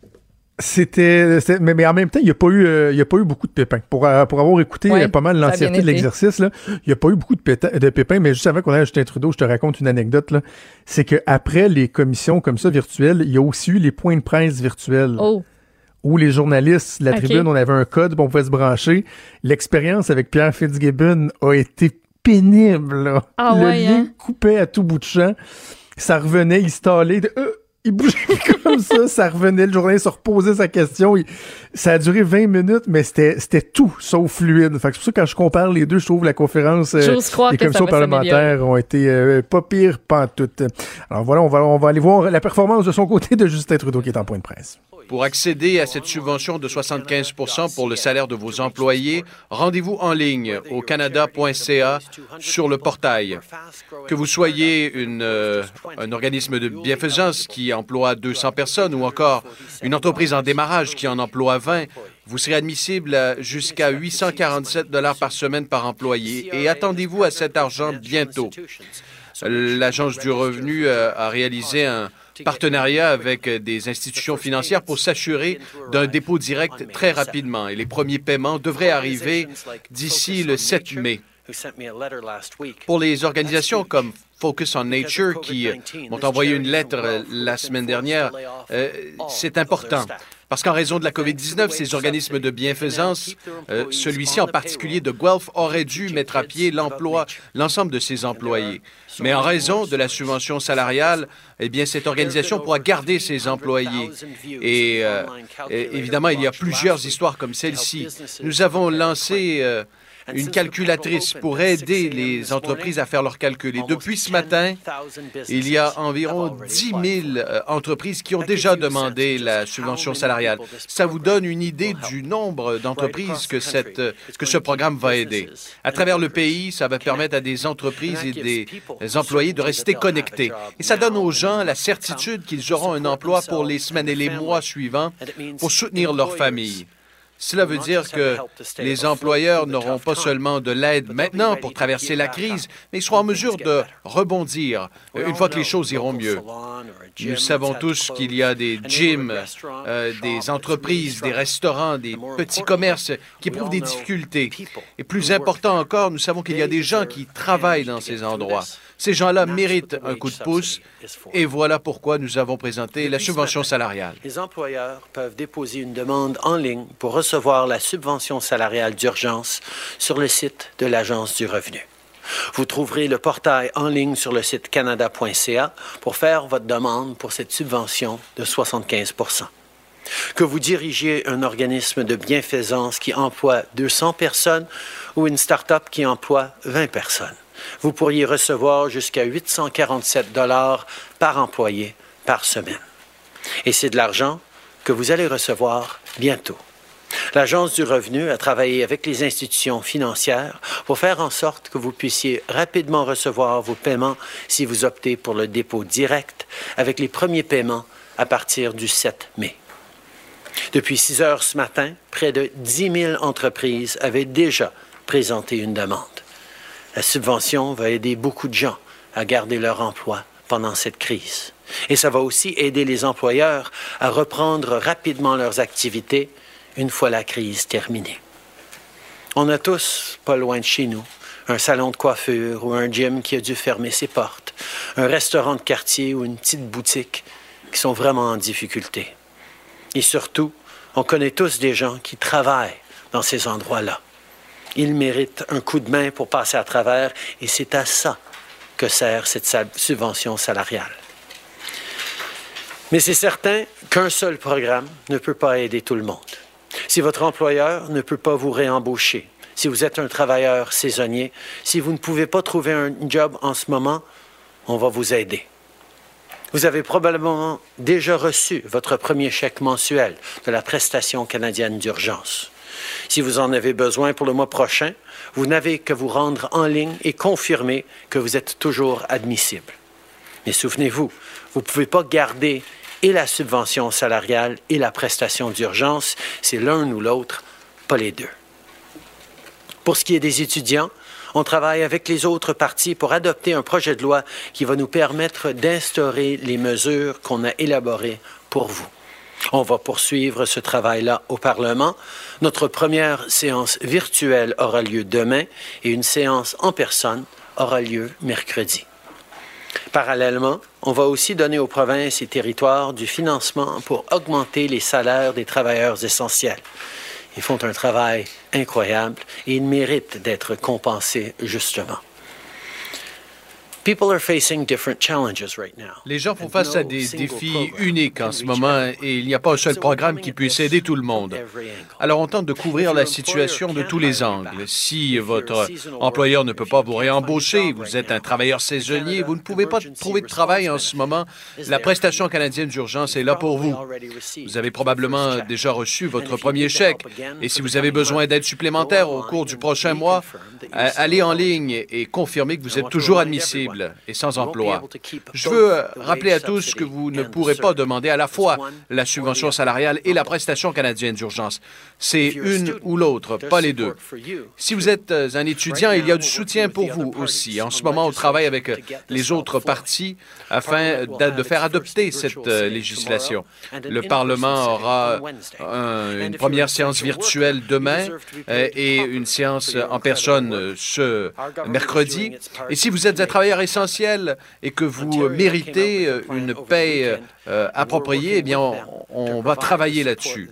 C'était, mais, mais en même temps, il n'y a pas eu, euh, il y a pas eu beaucoup de pépins. Pour, euh, pour avoir écouté Ouais, euh, pas mal l'entièreté de l'exercice, là, il n'y a pas eu beaucoup de, pépins. Mais juste avant qu'on aille à Justin Trudeau, je te raconte une anecdote là. C'est que après les commissions comme ça virtuelles, il y a aussi eu les points de presse virtuels Oh, où les journalistes, la tribune, on avait un code, on pouvait se brancher. L'expérience avec Pierre Fitzgibbon a été pénible. Là. Ah le ouais, lien hein? coupait à tout bout de champ. Ça revenait, il de- euh, il bougeait comme ça, ça revenait, le journaliste se reposait sa question. Il- ça a duré 20 minutes, mais c'était tout sauf fluide. Fait que c'est pour ça que quand je compare les deux, je trouve la conférence euh, ça va s'améliorer. parlementaires ont été euh, pas pires pantoute. Alors voilà, on va, on va aller voir la performance de son côté de Justin Trudeau qui est en point de presse. Pour accéder à cette subvention de 75 pour le salaire de vos employés, rendez-vous en ligne au canada.ca sur le portail. Que vous soyez euh, un organisme de bienfaisance qui emploie 200 personnes ou encore une entreprise en démarrage qui en emploie 20, vous serez admissible jusqu'à 847 dollars par semaine par employé et attendez-vous à cet argent bientôt. L'Agence du revenu euh, a réalisé un partenariat avec euh, des institutions financières pour s'assurer d'un dépôt direct très rapidement. Et les premiers paiements devraient arriver d'ici le 7 mai. Pour les organisations comme Focus on Nature, qui euh, m'ont envoyé une lettre euh, la semaine dernière, c'est important. Parce qu'en raison de la COVID-19, ces organismes de bienfaisance, euh, celui-ci en particulier de Guelph, aurait dû mettre à pied l'ensemble de ses employés. Mais en raison de la subvention salariale, eh bien, cette organisation pourra garder ses employés. Et euh, évidemment, il y a plusieurs histoires comme celle-ci. Nous avons lancé euh, une calculatrice pour aider les entreprises à faire leurs calculs. Et depuis ce matin, il y a environ 10 000 euh, entreprises qui ont déjà demandé la subvention salariale. Ça vous donne une idée du nombre d'entreprises que, cette, euh, que ce programme va aider. À travers le pays, ça va permettre à des entreprises et des employés de rester connectés. Et ça donne aux gens la certitude qu'ils auront un emploi pour les semaines et les mois suivants pour soutenir leur famille. Cela veut dire que les employeurs n'auront pas seulement de l'aide maintenant pour traverser la crise, mais ils seront en mesure de rebondir euh, une fois que les choses iront mieux. Nous savons tous qu'il y a des gyms, euh, des entreprises, des restaurants, des petits commerces qui éprouvent des difficultés. Et plus important encore, nous savons qu'il y a des gens qui travaillent dans ces endroits. Ces gens-là méritent un coup de pouce et voilà pourquoi nous avons présenté la subvention salariale. Les employeurs peuvent déposer une demande en ligne pour recevoir la subvention salariale d'urgence sur le site de l'Agence du revenu. Vous trouverez le portail en ligne sur le site canada.ca pour faire votre demande pour cette subvention de 75% que vous dirigiez un organisme de bienfaisance qui emploie 200 personnes ou une start-up qui emploie 20 personnes. Vous pourriez recevoir jusqu'à 847 dollars par employé par semaine. Et c'est de l'argent que vous allez recevoir bientôt. L'Agence du revenu a travaillé avec les institutions financières pour faire en sorte que vous puissiez rapidement recevoir vos paiements si vous optez pour le dépôt direct, avec les premiers paiements à partir du 7 mai. Depuis 6 heures ce matin, près de 10 000 entreprises avaient déjà présenté une demande. La subvention va aider beaucoup de gens à garder leur emploi pendant cette crise. Et ça va aussi aider les employeurs à reprendre rapidement leurs activités une fois la crise terminée. On a tous, pas loin de chez nous, un salon de coiffure ou un gym qui a dû fermer ses portes, un restaurant de quartier ou une petite boutique qui sont vraiment en difficulté. Et surtout, on connaît tous des gens qui travaillent dans ces endroits-là. Ils méritent un coup de main pour passer à travers et c'est à ça que sert cette subvention salariale. Mais c'est certain qu'un seul programme ne peut pas aider tout le monde. Si votre employeur ne peut pas vous réembaucher, si vous êtes un travailleur saisonnier, si vous ne pouvez pas trouver un job en ce moment, on va vous aider. Vous avez probablement déjà reçu votre premier chèque mensuel de la prestation canadienne d'urgence. Si vous en avez besoin pour le mois prochain, vous n'avez que vous rendre en ligne et confirmer que vous êtes toujours admissible. Mais souvenez-vous, vous ne pouvez pas garder et la subvention salariale et la prestation d'urgence. C'est l'un ou l'autre, pas les deux. Pour ce qui est des étudiants, on travaille avec les autres partis pour adopter un projet de loi qui va nous permettre d'instaurer les mesures qu'on a élaborées pour vous. On va poursuivre ce travail-là au Parlement. Notre première séance virtuelle aura lieu demain et une séance en personne aura lieu mercredi. Parallèlement, on va aussi donner aux provinces et territoires du financement pour augmenter les salaires des travailleurs essentiels. Ils font un travail incroyable et ils méritent d'être compensés justement. Les gens font face à des défis uniques en ce moment et il n'y a pas un seul programme qui puisse aider tout le monde. Alors on tente de couvrir la situation de tous les angles. Si votre employeur ne peut pas vous réembaucher, vous êtes un travailleur saisonnier, vous ne pouvez pas trouver de travail en ce moment, la prestation canadienne d'urgence est là pour vous. Vous avez probablement déjà reçu votre premier chèque. et si vous avez besoin d'aide supplémentaire au cours du prochain mois, allez en ligne et confirmez que vous êtes toujours admissible et sans emploi. Je veux euh, rappeler à tous que vous ne pourrez pas demander à la fois la subvention salariale et la prestation canadienne d'urgence. C'est une ou l'autre, pas les deux. Si vous êtes euh, un étudiant, il y a du soutien pour vous aussi. En ce moment, on travaille avec euh, les autres partis afin de, de faire adopter cette euh, législation. Le Parlement aura un- une première séance virtuelle demain euh, et une séance en personne euh, ce mercredi. Et si vous êtes un travailleur essentiel et que vous euh, méritez euh, une paie euh, appropriée, eh bien, on, on va travailler là-dessus.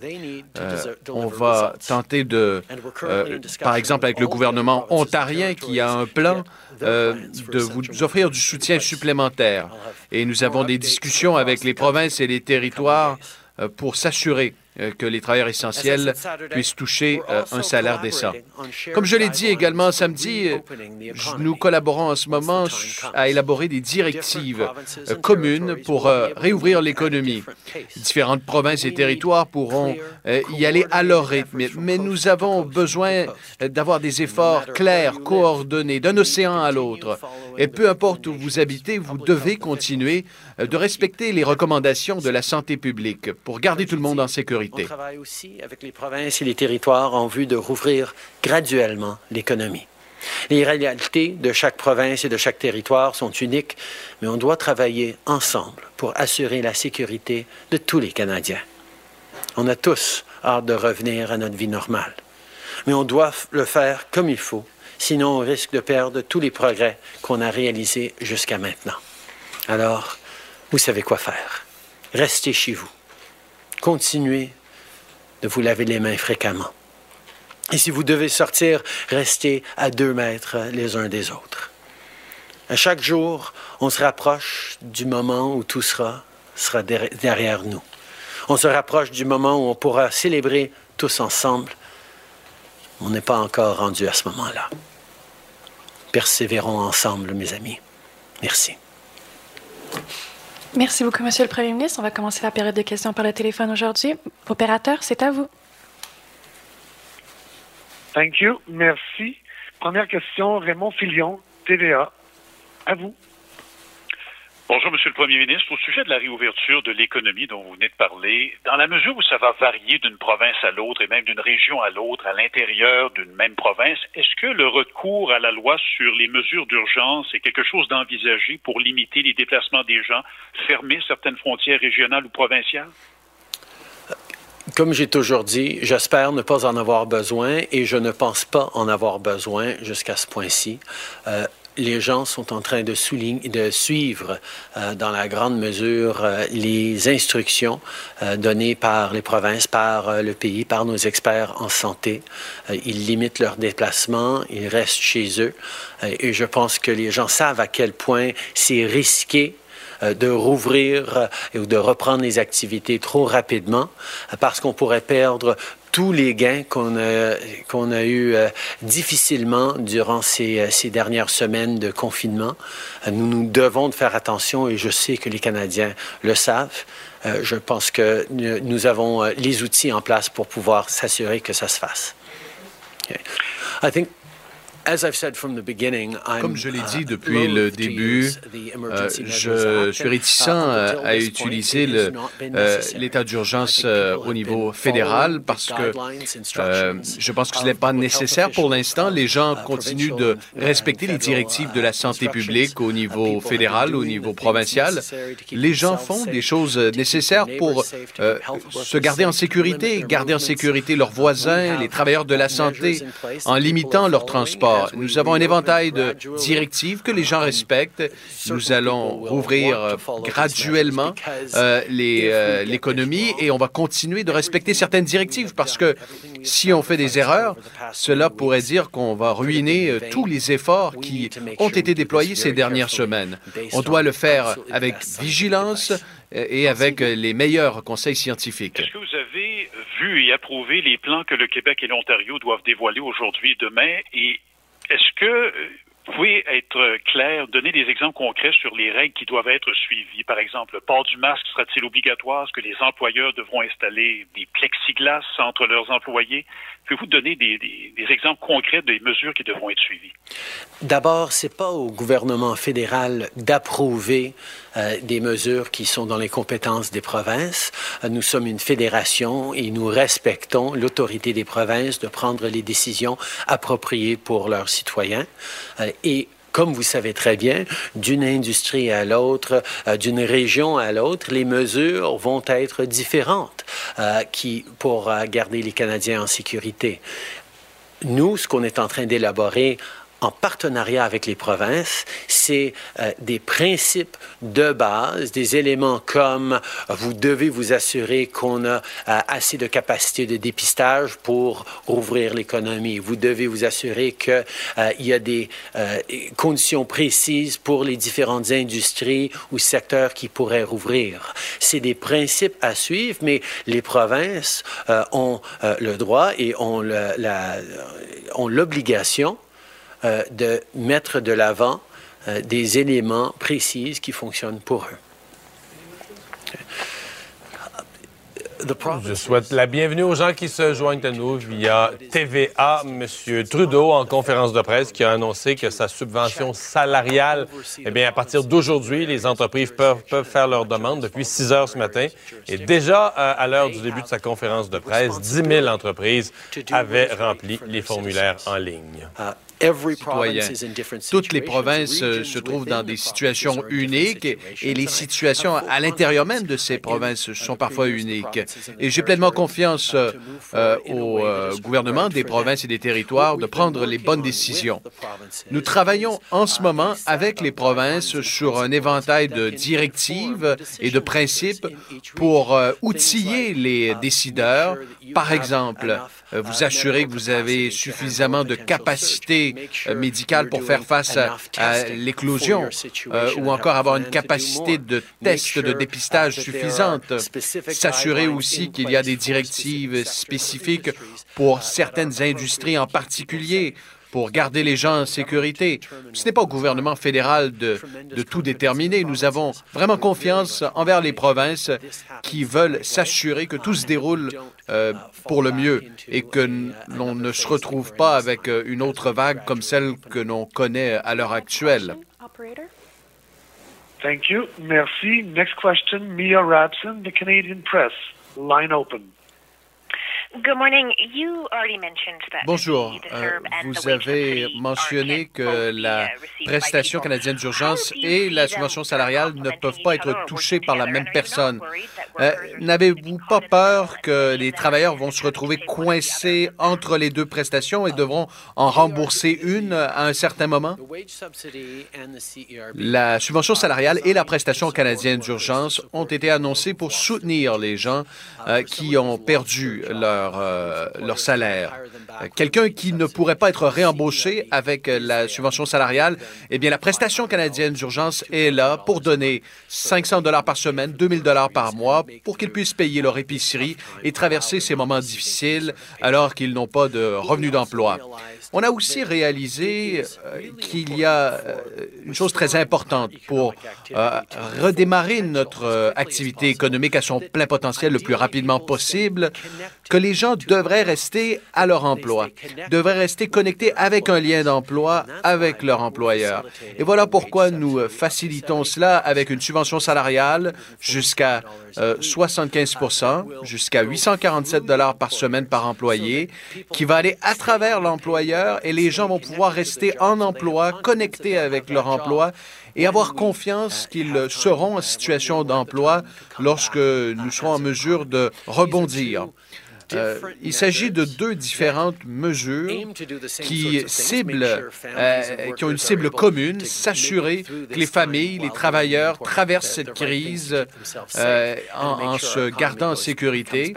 Euh, on va tenter de, euh, par exemple, avec le gouvernement ontarien qui a un plan euh, de vous offrir du soutien supplémentaire. Et nous avons des discussions avec les provinces et les territoires euh, pour s'assurer que les travailleurs essentiels puissent toucher euh, un salaire décent. Comme je l'ai dit également samedi, euh, nous collaborons en ce moment à élaborer des directives euh, communes pour euh, réouvrir l'économie. Différentes provinces et territoires pourront euh, y aller à leur rythme, mais- nous avons besoin euh, d'avoir des efforts clairs, coordonnés, d'un océan à l'autre. Et peu importe où vous habitez, vous devez continuer euh, de respecter les recommandations de la santé publique pour garder tout le monde en On sécurité. travaille aussi avec les provinces et les territoires en vue de rouvrir graduellement l'économie. Les réalités de chaque province et de chaque territoire sont uniques, mais on doit travailler ensemble pour assurer la sécurité de tous les Canadiens. On a tous hâte de revenir à notre vie normale, mais on doit le faire comme il faut, sinon on risque de perdre tous les progrès qu'on a réalisés jusqu'à maintenant. Alors, vous savez quoi faire. Restez chez vous. Continuez de vous laver les mains fréquemment. Et si vous devez sortir, restez à deux mètres les uns des autres. À chaque jour, on se rapproche du moment où tout sera, sera der- derrière nous. On se rapproche du moment où on pourra célébrer tous ensemble. On n'est pas encore rendu à ce moment-là. Persévérons ensemble, mes amis. Merci. Merci beaucoup, Monsieur le Premier ministre. On va commencer la période de questions par le téléphone aujourd'hui. Opérateur, c'est à vous. Thank you. Merci. Première question, Raymond Filion, TVA. À vous. Bonjour, Monsieur le Premier ministre. Au sujet de la réouverture de l'économie dont vous venez de parler, dans la mesure où ça va varier d'une province à l'autre et même d'une région à l'autre à l'intérieur d'une même province, est-ce que le recours à la loi sur les mesures d'urgence est quelque chose d'envisagé pour limiter les déplacements des gens, fermer certaines frontières régionales ou provinciales? Comme j'ai toujours dit, j'espère ne pas en avoir besoin et je ne pense pas en avoir besoin jusqu'à ce point-ci. Euh, les gens sont en train de, suivre euh, dans la grande mesure euh, les instructions euh, données par les provinces, par le pays, par nos experts en santé. Ils limitent leurs déplacements, ils restent chez eux et je pense que les gens savent à quel point c'est risqué de rouvrir ou de reprendre les activités trop rapidement parce qu'on pourrait perdre tous les gains qu'on a, qu'on a eu euh, difficilement durant ces, euh, ces dernières semaines de confinement. Euh, nous nous devons de faire attention et je sais que les Canadiens le savent. Je pense que nous avons les outils en place pour pouvoir s'assurer que ça se fasse. Comme je l'ai dit uh, depuis le début, use the euh, Emergency je suis réticent Uh, euh, until à utiliser euh, l'état d'urgence euh, au niveau fédéral parce the que euh, je pense que ce n'est pas nécessaire pour l'instant. Les gens uh, continuent de respecter les directives de la uh, santé publique au Uh, niveau fédéral, au niveau provincial. Les gens font des choses keep nécessaires pour euh, se garder en sécurité, garder en sécurité leurs voisins, les travailleurs de la santé, en limitant leur transport. Nous avons un éventail de directives que les gens respectent. Nous allons rouvrir euh, graduellement euh, les, euh, l'économie et on va continuer de respecter certaines directives parce que si on fait des erreurs, cela pourrait dire qu'on va ruiner tous les efforts qui ont été déployés ces dernières semaines. On doit le faire avec vigilance et avec les meilleurs conseils scientifiques. Est-ce que vous avez vu et approuvé les plans que le Québec et l'Ontario doivent dévoiler aujourd'hui et demain? Et est-ce que vous pouvez être clair, donner des exemples concrets sur les règles qui doivent être suivies? Par exemple, le port du masque sera-t-il obligatoire? Est-ce que les employeurs devront installer des plexiglas entre leurs employés? Pouvez-vous donner des, exemples concrets des mesures qui devront être suivies? D'abord, c'est pas au gouvernement fédéral d'approuver euh, des mesures qui sont dans les compétences des provinces. Euh, nous sommes une fédération et nous respectons l'autorité des provinces de prendre les décisions appropriées pour leurs citoyens. Euh, et comme vous savez très bien, d'une industrie à l'autre, euh, d'une région à l'autre, les mesures vont être différentes euh, qui, pour euh, garder les Canadiens en sécurité. Nous, ce qu'on est en train d'élaborer en partenariat avec les provinces, c'est euh, des principes de base, des éléments comme euh, vous devez vous assurer qu'on a euh, assez de capacité de dépistage pour rouvrir l'économie. Vous devez vous assurer qu'il y a des euh, conditions précises pour les différentes industries ou secteurs qui pourraient rouvrir. C'est des principes à suivre, mais les provinces euh, ont euh, le droit et ont l'obligation euh, de mettre de l'avant euh, des éléments précis qui fonctionnent pour eux. Je souhaite la bienvenue aux gens qui se joignent à nous via TVA. Monsieur Trudeau, en conférence de presse, qui a annoncé que sa subvention salariale, eh bien, à partir d'aujourd'hui, les entreprises peuvent, peuvent faire leur demande depuis 6 heures ce matin. Et déjà, euh, à l'heure du début de sa conférence de presse, 10 000 entreprises avaient rempli les formulaires en ligne. Citoyens. Toutes les provinces se trouvent dans des situations uniques et, les situations à l'intérieur même de ces provinces sont parfois uniques. Et j'ai pleinement confiance euh, au euh, gouvernement des provinces et des territoires de prendre les bonnes décisions. Nous travaillons en ce moment avec les provinces sur un éventail de directives et de principes pour euh, outiller les décideurs. Par exemple, vous assurer que vous avez suffisamment de capacité euh, médicale pour faire face à, à l'éclosion euh, ou encore avoir une capacité de test de dépistage suffisante. S'assurer aussi qu'il y a des directives spécifiques pour certaines industries en particulier pour garder les gens en sécurité. Ce n'est pas au gouvernement fédéral de, tout déterminer. Nous avons vraiment confiance envers les provinces qui veulent s'assurer que tout se déroule euh, pour le mieux et que l'on ne se retrouve pas avec euh, une autre vague comme celle que l'on connaît à l'heure actuelle. Merci. Next question, Mia Rabson, the Canadian Press. Line open. Bonjour. Euh, vous avez mentionné que la prestation canadienne d'urgence et la subvention salariale ne peuvent pas être touchées par la même personne. Euh, N'avez-vous pas peur que les travailleurs vont se retrouver coincés entre les deux prestations et devront en rembourser une à un certain moment? La subvention salariale et la prestation canadienne d'urgence ont été annoncées pour soutenir les gens euh, qui ont perdu leur, euh, leur salaire. Quelqu'un qui ne pourrait pas être réembauché avec euh, la subvention salariale, eh bien, la prestation canadienne d'urgence est là pour donner 500 dollars par semaine, 2000 dollars par mois pour qu'ils puissent payer leur épicerie et traverser ces moments difficiles alors qu'ils n'ont pas de revenus d'emploi. On a aussi réalisé euh, qu'il y a euh, une chose très importante pour euh, redémarrer notre activité économique à son plein potentiel le plus rapidement possible, que les gens devraient rester à leur emploi, devraient rester connectés avec un lien d'emploi avec leur employeur. Et voilà pourquoi nous facilitons cela avec une subvention salariale jusqu'à euh, 75% jusqu'à 847 dollars par semaine par employé, qui va aller à travers l'employeur et les gens vont pouvoir rester en emploi, connectés avec leur emploi et avoir confiance qu'ils seront en situation d'emploi lorsque nous serons en mesure de rebondir. Euh, il s'agit de deux différentes mesures qui ciblent, euh, qui ont une cible commune, s'assurer que les familles, les travailleurs traversent cette crise euh, en, en se gardant en sécurité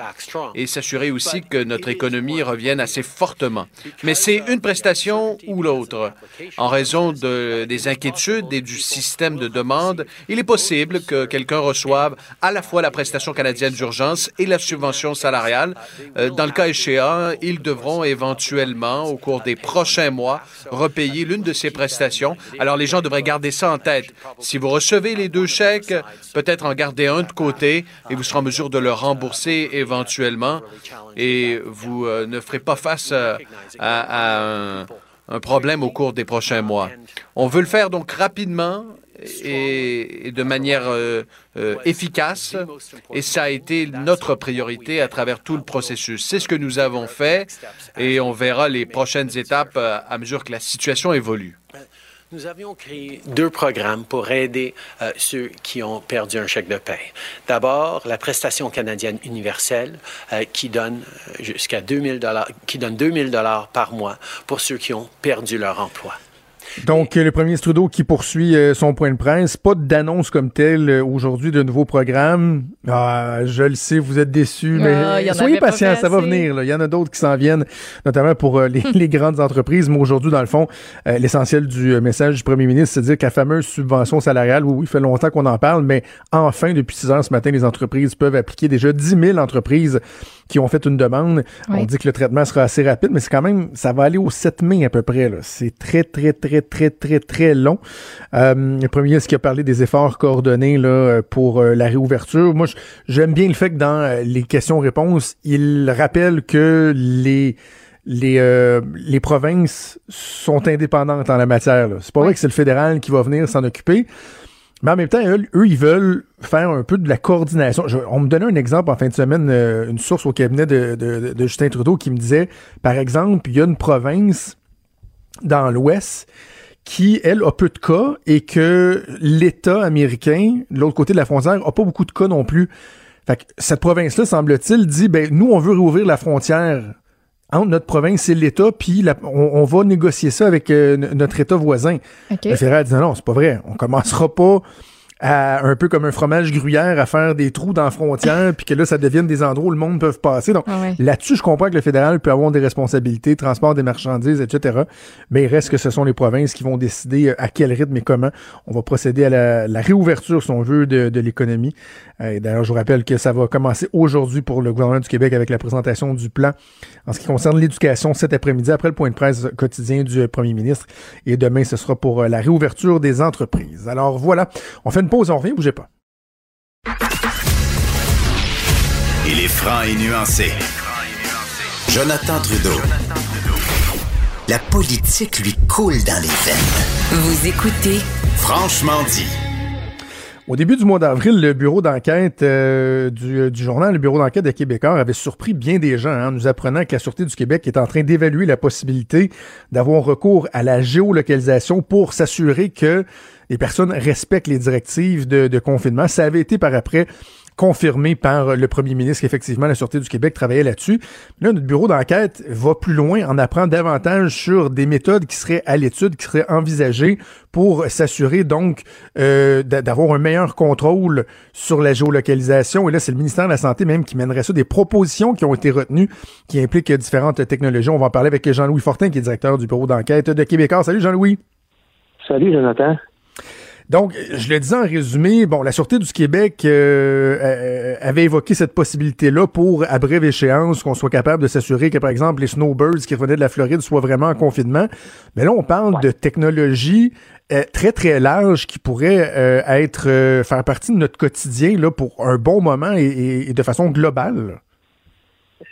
et s'assurer aussi que notre économie revienne assez fortement. Mais c'est une prestation ou l'autre. En raison de, des inquiétudes et du système de demande, il est possible que quelqu'un reçoive à la fois la prestation canadienne d'urgence et la subvention salariale. Euh, Dans le cas échéant, ils devront éventuellement, au cours des prochains mois, repayer l'une de ces prestations. Alors, les gens devraient garder ça en tête. Si vous recevez les deux chèques, peut-être en garder un de côté et vous serez en mesure de le rembourser éventuellement et vous euh, ne ferez pas face euh, à, à un, un problème au cours des prochains mois. On veut le faire donc rapidement et, de manière euh, euh, efficace, et ça a été notre priorité à travers tout le processus. C'est ce que nous avons fait, et on verra les prochaines étapes euh, à mesure que la situation évolue. Nous avions créé deux programmes pour aider euh, ceux qui ont perdu un chèque de paie. D'abord, la prestation canadienne universelle euh, qui donne euh, jusqu'à 2000 dollars, qui donne 2000 dollars par mois pour ceux qui ont perdu leur emploi. Donc, euh, le premier ministre Trudeau qui poursuit euh, son point de presse. Pas d'annonce comme telle euh, aujourd'hui de nouveaux programmes. Ah, je le sais, vous êtes déçus, mais Ah, soyez patients, ça va venir. là. Il y en a d'autres qui s'en viennent, notamment pour euh, les, les grandes entreprises. Mais aujourd'hui, dans le fond, euh, l'essentiel du message du premier ministre, c'est de dire que la fameuse subvention salariale, oui, oui, il fait longtemps qu'on en parle, mais enfin, depuis 6 heures ce matin, les entreprises peuvent appliquer déjà 10 000 entreprises qui ont fait une demande. On dit que le traitement sera assez rapide, mais c'est quand même, ça va aller au 7 mai à peu près. C'est très, très, très, très, très, très long. Euh, le premier ministre qui a parlé des efforts coordonnés là, pour euh, la réouverture. Moi, j'aime bien le fait que dans euh, les questions-réponses, il rappelle que les les, euh, les provinces sont indépendantes en la matière. C'est pas vrai que c'est le fédéral qui va venir s'en occuper. Mais en même temps, eux, eux, ils veulent faire un peu de la coordination. Je- on me donnait un exemple en fin de semaine, euh, une source au cabinet de, de- de Justin Trudeau qui me disait, par exemple, il y a une province dans l'Ouest qui, elle, a peu de cas et que l'État américain, de l'autre côté de la frontière, a pas beaucoup de cas non plus. Fait que cette province-là, semble-t-il, dit, ben, nous, on veut réouvrir la frontière entre notre province et l'État, puis on, on va négocier ça avec euh, notre État voisin. OK. Le fédéral dit non, non, c'est pas vrai. On commencera pas à un peu comme un fromage gruyère à faire des trous dans la frontière, puis que là, ça devienne des endroits où le monde peut passer. Donc Ah ouais. là-dessus, je comprends que le fédéral peut avoir des responsabilités, transport des marchandises, etc. Mais il reste que ce sont les provinces qui vont décider euh, à quel rythme et comment on va procéder à la, la réouverture, si on veut, de, de l'économie. Et D'ailleurs, je vous rappelle que ça va commencer aujourd'hui pour le gouvernement du Québec avec la présentation du plan en ce qui concerne l'éducation cet après-midi, après le point de presse quotidien du euh, premier ministre. Et demain, ce sera pour euh, la réouverture des entreprises. Alors voilà, on fait une pause, on revient, bougez pas. Il est franc et nuancé. Jonathan Trudeau. La politique lui coule dans les veines. Vous écoutez Franchement dit. Au début du mois d'avril, le bureau d'enquête euh, du, du journal, le bureau d'enquête de Québécois, avait surpris bien des gens hein, en nous apprenant que la Sûreté du Québec est en train d'évaluer la possibilité d'avoir recours à la géolocalisation pour s'assurer que les personnes respectent les directives de, confinement. Ça avait été par après confirmé par le premier ministre qu'effectivement la Sûreté du Québec travaillait là-dessus. Là, notre bureau d'enquête va plus loin, en apprend davantage sur des méthodes qui seraient à l'étude, qui seraient envisagées pour s'assurer donc euh, d'a- d'avoir un meilleur contrôle sur la géolocalisation. Et là, c'est le ministère de la Santé même qui mènerait ça, des propositions qui ont été retenues, qui impliquent différentes technologies. On va en parler avec Jean-Louis Fortin, qui est directeur du bureau d'enquête de Québécois. Salut Jean-Louis. Salut Jonathan. Donc, je le disais en résumé, bon, la Sûreté du Québec euh, euh, avait évoqué cette possibilité-là pour, à brève échéance, qu'on soit capable de s'assurer que, par exemple, les snowbirds qui revenaient de la Floride soient vraiment en confinement. Mais là, on parle de technologies euh, très, très larges qui pourraient euh, être euh, faire partie de notre quotidien là, pour un bon moment et, et- et de façon globale.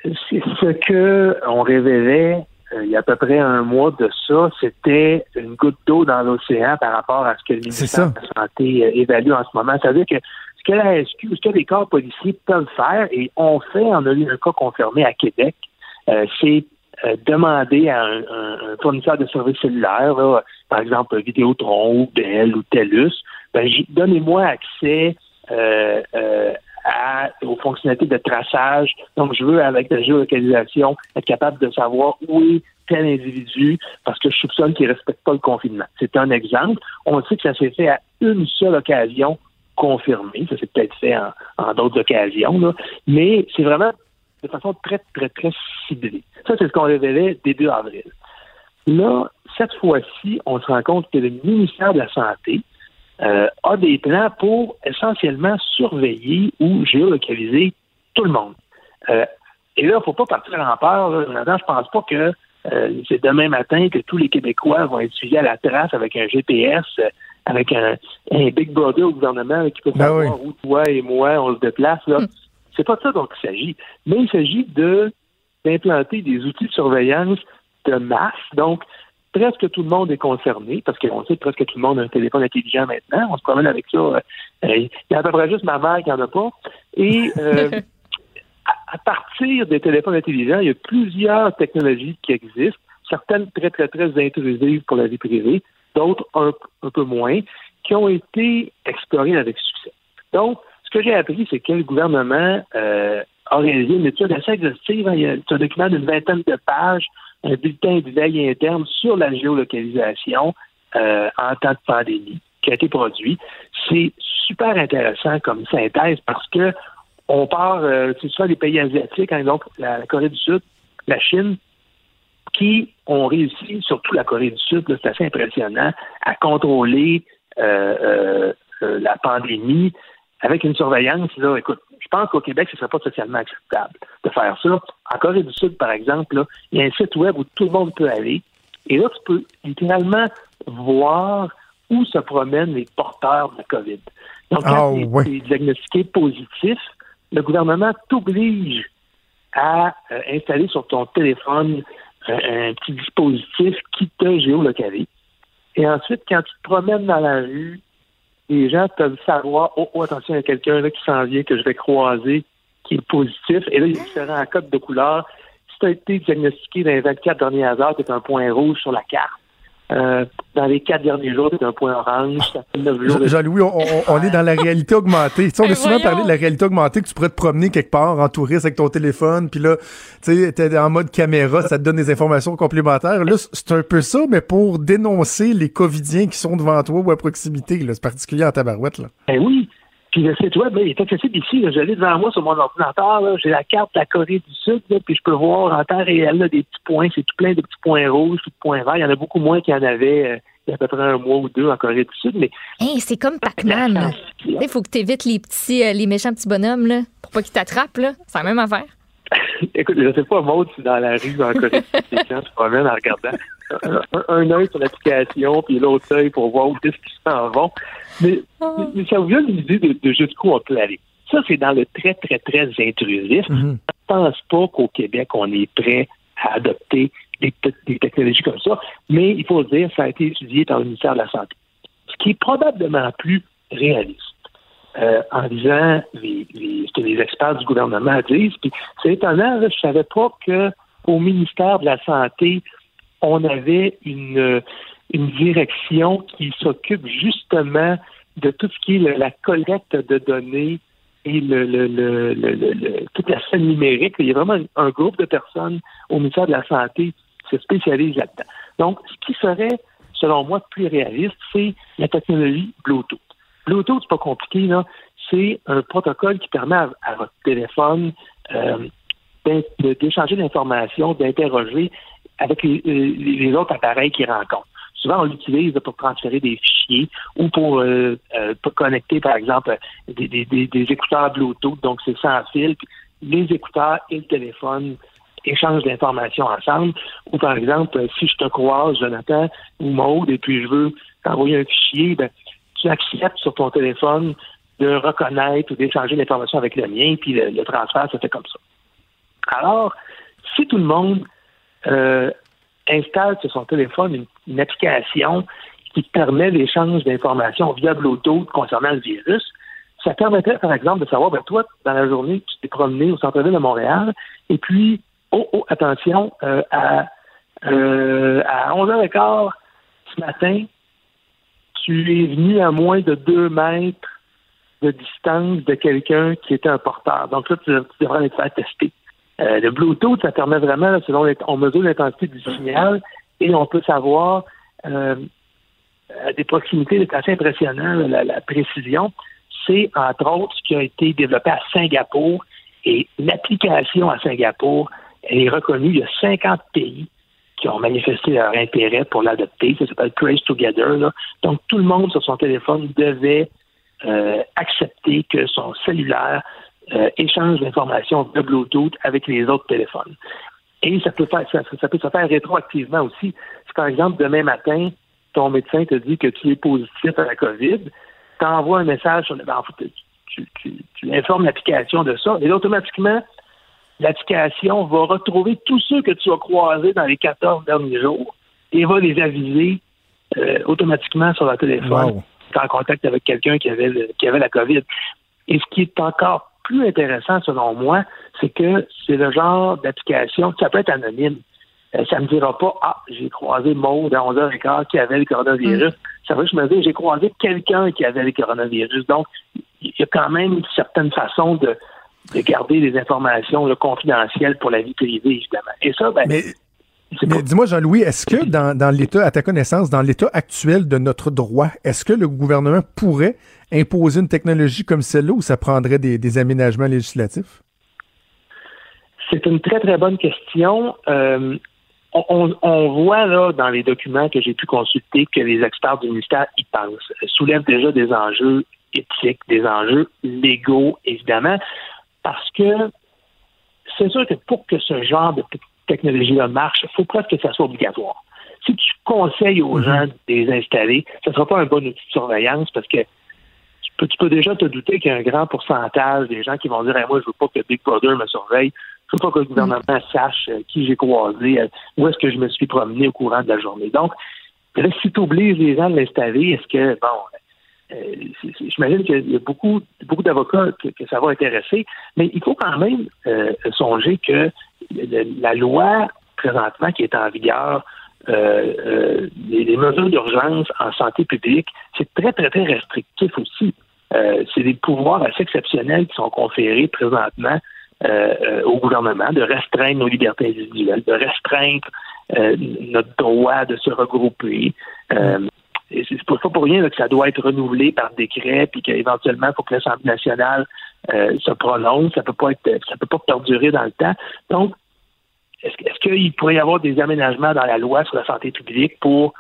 C'est ce que on révélait il y a à peu près un mois de ça, c'était une goutte d'eau dans l'océan par rapport à ce que le ministère de la Santé euh, évalue en ce moment. C'est-à-dire que ce que la SQ, ce que les corps policiers peuvent faire, et on fait, on a eu un cas confirmé à Québec, euh, c'est euh, demander à un, fournisseur de services cellulaires, là, par exemple Vidéotron ou Bell ou TELUS, ben, donnez-moi accès euh, euh, à- aux fonctionnalités de traçage. Donc, je veux, avec la géolocalisation, être capable de savoir où est tel individu parce que je soupçonne qu'il ne respecte pas le confinement. C'est un exemple. On sait que ça s'est fait à une seule occasion confirmée. Ça s'est peut-être fait en, en d'autres occasions, là. mais c'est vraiment de façon très, très, très ciblée. Ça, c'est ce qu'on révélait début avril. Là, cette fois-ci, on se rend compte que le ministère de la Santé euh, a des plans pour essentiellement surveiller ou géolocaliser tout le monde. Euh, et là, il ne faut pas partir en peur. là. Jonathan, je pense pas que euh, c'est demain matin que tous les Québécois vont être suivis à la trace avec un GPS, euh, avec un, un Big Brother au gouvernement qui peut Ben savoir où toi et moi on se déplace. Là. C'est pas de ça dont il s'agit. Mais il s'agit de d'implanter des outils de surveillance de masse. Donc, presque tout le monde est concerné, parce qu'on sait que presque tout le monde a un téléphone intelligent maintenant. On se promène avec ça. Euh, Il y a à peu près juste ma mère qui en a pas. Et euh, à, à partir des téléphones intelligents, il y a plusieurs technologies qui existent, certaines très, très, très intrusives pour la vie privée, d'autres un, un peu moins, qui ont été explorées avec succès. Donc, ce que j'ai appris, c'est que le gouvernement euh, a réalisé une étude assez exhaustive. Il y a c'est un document d'une vingtaine de pages, un bulletin de veille interne sur la géolocalisation euh, en temps de pandémie qui a été produit. C'est super intéressant comme synthèse parce que on part, euh, c'est soit des pays asiatiques, hein, donc la, Corée du Sud, la Chine, qui ont réussi, surtout la Corée du Sud, c'est assez impressionnant, à contrôler euh, euh, euh, la pandémie avec une surveillance. Là, écoute, je pense qu'au Québec, ce ne serait pas socialement acceptable de faire ça. En Corée du Sud, par exemple, là, il y a un site web où tout le monde peut aller. Et là, tu peux littéralement voir où se promènent les porteurs de la COVID. Donc, quand Ah, tu ouais. es diagnostiqué positif, le gouvernement t'oblige à euh, installer sur ton téléphone euh, un petit dispositif qui te géolocalise. Et ensuite, quand tu te promènes dans la rue, les gens peuvent savoir, oh, oh, attention, il y a quelqu'un qui s'en vient, que je vais croiser, qui est positif. Et là, il y a différents codes de couleur. Si tu as été diagnostiqué dans les 24 dernières heures, tu un point rouge sur la carte. Euh, dans les quatre derniers jours, c'est un point orange. Ça fait neuf jours. Je- Jean-Louis, on, on- on est dans la réalité augmentée. Tu sais, on a Ben souvent voyons. parlé de la réalité augmentée, que tu pourrais te promener quelque part en touriste avec ton téléphone, puis là, tu sais, t'es en mode caméra, ça te donne des informations complémentaires. Là, c'est un peu ça, mais pour dénoncer les Covidiens qui sont devant toi ou à proximité. là. C'est particulier en tabarouette. Là. Ben oui. Puis le site web, ben, il est accessible ici. là. Je l'ai devant moi sur mon ordinateur. là. J'ai la carte de la Corée du Sud, là, puis je peux voir en temps réel là, des petits points. C'est tout plein de petits points rouges, tout de points verts. Il y en a beaucoup moins qu'il y en avait euh, il y a à peu près un mois ou deux en Corée du Sud. Mais Hey, c'est comme Pac-Man. là. Il faut que tu évites les petits, euh, les méchants petits bonhommes, là, pour pas qu'ils t'attrapent, là. C'est la même affaire. écoute, je sais pas, Maud, si dans la rue en Corée gens se promènent en regardant un, œil sur l'application, puis l'autre œil pour voir où est-ce qu'ils s'en vont. Mais, mais- mais ça vous donne une idée de, de jusqu'où on peut aller. Ça, c'est dans le très, très, très intrusif. Je ne pense pas qu'au Québec, on est prêt à adopter des, des technologies comme ça, mais il faut le dire, ça a été étudié par le ministère de la Santé. Ce qui est probablement plus réaliste. Euh, en disant les, les- ce que les experts du gouvernement disent. Puis c'est étonnant, je savais pas que au ministère de la Santé, on avait une, une direction qui s'occupe justement de tout ce qui est la collecte de données et le, le- le- le- toute la scène numérique. Il y a vraiment un groupe de personnes au ministère de la Santé qui se spécialise là-dedans. Donc, ce qui serait, selon moi, plus réaliste, c'est la technologie Bluetooth. Bluetooth, c'est pas compliqué, là. C'est un protocole qui permet à, votre téléphone euh, d'échanger l'information, d'interroger avec les, les autres appareils qu'il rencontre. Souvent, on l'utilise pour transférer des fichiers ou pour, euh, euh, connecter, par exemple, des, écouteurs Bluetooth, donc c'est sans fil. les écouteurs et le téléphone échangent l'information ensemble. Ou par exemple, euh, si je te croise, Jonathan ou Maude, et puis je veux t'envoyer un fichier, ben, tu acceptes sur ton téléphone de reconnaître ou d'échanger l'information avec le mien, puis le, transfert se fait comme ça. Alors, si tout le monde euh, installe sur son téléphone une, une application qui permet l'échange d'informations via Bluetooth concernant le virus, ça permettrait, par exemple, de savoir, ben, toi, dans la journée, tu t'es promené au centre-ville de Montréal, et puis, oh, oh, attention, euh, à, euh, à 11h15 ce matin, tu es venu à moins de deux mètres de distance de quelqu'un qui était un porteur. Donc là, tu, devrais te faire tester. Euh, le Bluetooth, ça permet vraiment, selon les, on mesure l'intensité du signal et on peut savoir euh, à des proximités, c'est assez impressionnant, la, la précision. C'est entre autres ce qui a été développé à Singapour et l'application à Singapour, elle est reconnue. Il y a 50 pays qui ont manifesté leur intérêt pour l'adopter. Ça s'appelle Trace Together. Donc, tout le monde sur son téléphone devait euh, accepter que son cellulaire euh, échange l'information de Bluetooth avec les autres téléphones. Et ça peut, faire, ça, peut se faire rétroactivement aussi. Si, par exemple, demain matin, ton médecin te dit que tu es positif à la COVID, tu envoies un message sur le. ben, tu, tu informes l'application de ça, et automatiquement, l'application va retrouver tous ceux que tu as croisés dans les 14 derniers jours et va les aviser euh, automatiquement sur leur téléphone Wow. tu es en contact avec quelqu'un qui avait le- qui avait la COVID. Et ce qui est encore plus intéressant selon moi, c'est que c'est le genre d'application, ça peut être anonyme. Euh, ça me dira pas, ah, j'ai croisé Maud à 11h15 qui avait le coronavirus. Ça va juste me dire, j'ai croisé quelqu'un qui avait le coronavirus. Donc, il y a quand même une certaine façon de, de garder les informations là, confidentielles pour la vie privée, évidemment. Et ça, ben, Mais, mais dis-moi, Jean-Louis, est-ce que dans, dans l'état, à ta connaissance, dans l'état actuel de notre droit, est-ce que le gouvernement pourrait imposer une technologie comme celle-là ou ça prendrait des, des aménagements législatifs? C'est une très, très bonne question. Euh, on, on- on voit là dans les documents que j'ai pu consulter que les experts du ministère y pensent, soulèvent déjà des enjeux éthiques, des enjeux légaux, évidemment, parce que c'est sûr que pour que ce genre de technologie-là marche, il faut presque que ça soit obligatoire. Si tu conseilles aux gens de les installer, ce ne sera pas un bon outil de surveillance parce que tu peux, tu peux déjà te douter qu'il y a un grand pourcentage des gens qui vont dire Hey, Moi, je veux pas que Big Brother me surveille. Je veux pas que le gouvernement sache euh, qui j'ai croisé, euh, où est-ce que je me suis promené au courant de la journée. Donc, là, si tu obliges les gens de l'installer, est-ce que, bon, euh, j'imagine qu'il y a beaucoup, beaucoup d'avocats que, ça va intéresser, mais il faut quand même euh, songer que la loi présentement qui est en vigueur euh, euh, les, les mesures d'urgence en santé publique, c'est très, très, très restrictif aussi. Euh, c'est des pouvoirs assez exceptionnels qui sont conférés présentement euh, au gouvernement de restreindre nos libertés individuelles, de restreindre notre droit de se regrouper. C'est pas pour rien que ça doit être renouvelé par décret, puis qu'éventuellement, il faut que l'Assemblée nationale euh, se prononce. Ça peut pas être, ça peut pas perdurer dans le temps. Donc, est-ce, qu'il pourrait y avoir des aménagements dans la loi sur la santé publique pour,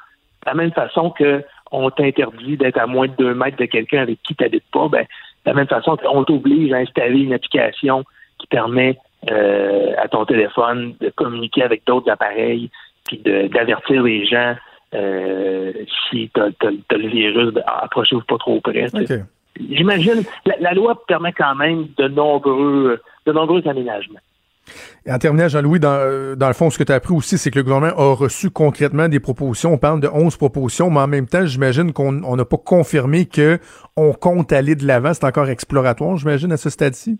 de la même façon que on t'interdit d'être à moins de deux mètres de quelqu'un avec qui tu n'habites pas, ben, de la même façon qu'on t'oblige à installer une application qui permet euh, à ton téléphone de communiquer avec d'autres appareils, puis d'avertir les gens euh, si tu as, le virus, ben, approchez-vous pas trop près. J'imagine, la, la loi permet quand même de nombreux, de nombreux aménagements. Et en terminant, Jean-Louis, dans, euh, dans le fond, ce que tu as appris aussi, c'est que le gouvernement a reçu concrètement des propositions. On parle de 11 propositions, mais en même temps, j'imagine qu'on on n'a pas confirmé que on compte aller de l'avant. C'est encore exploratoire, j'imagine, à ce stade-ci?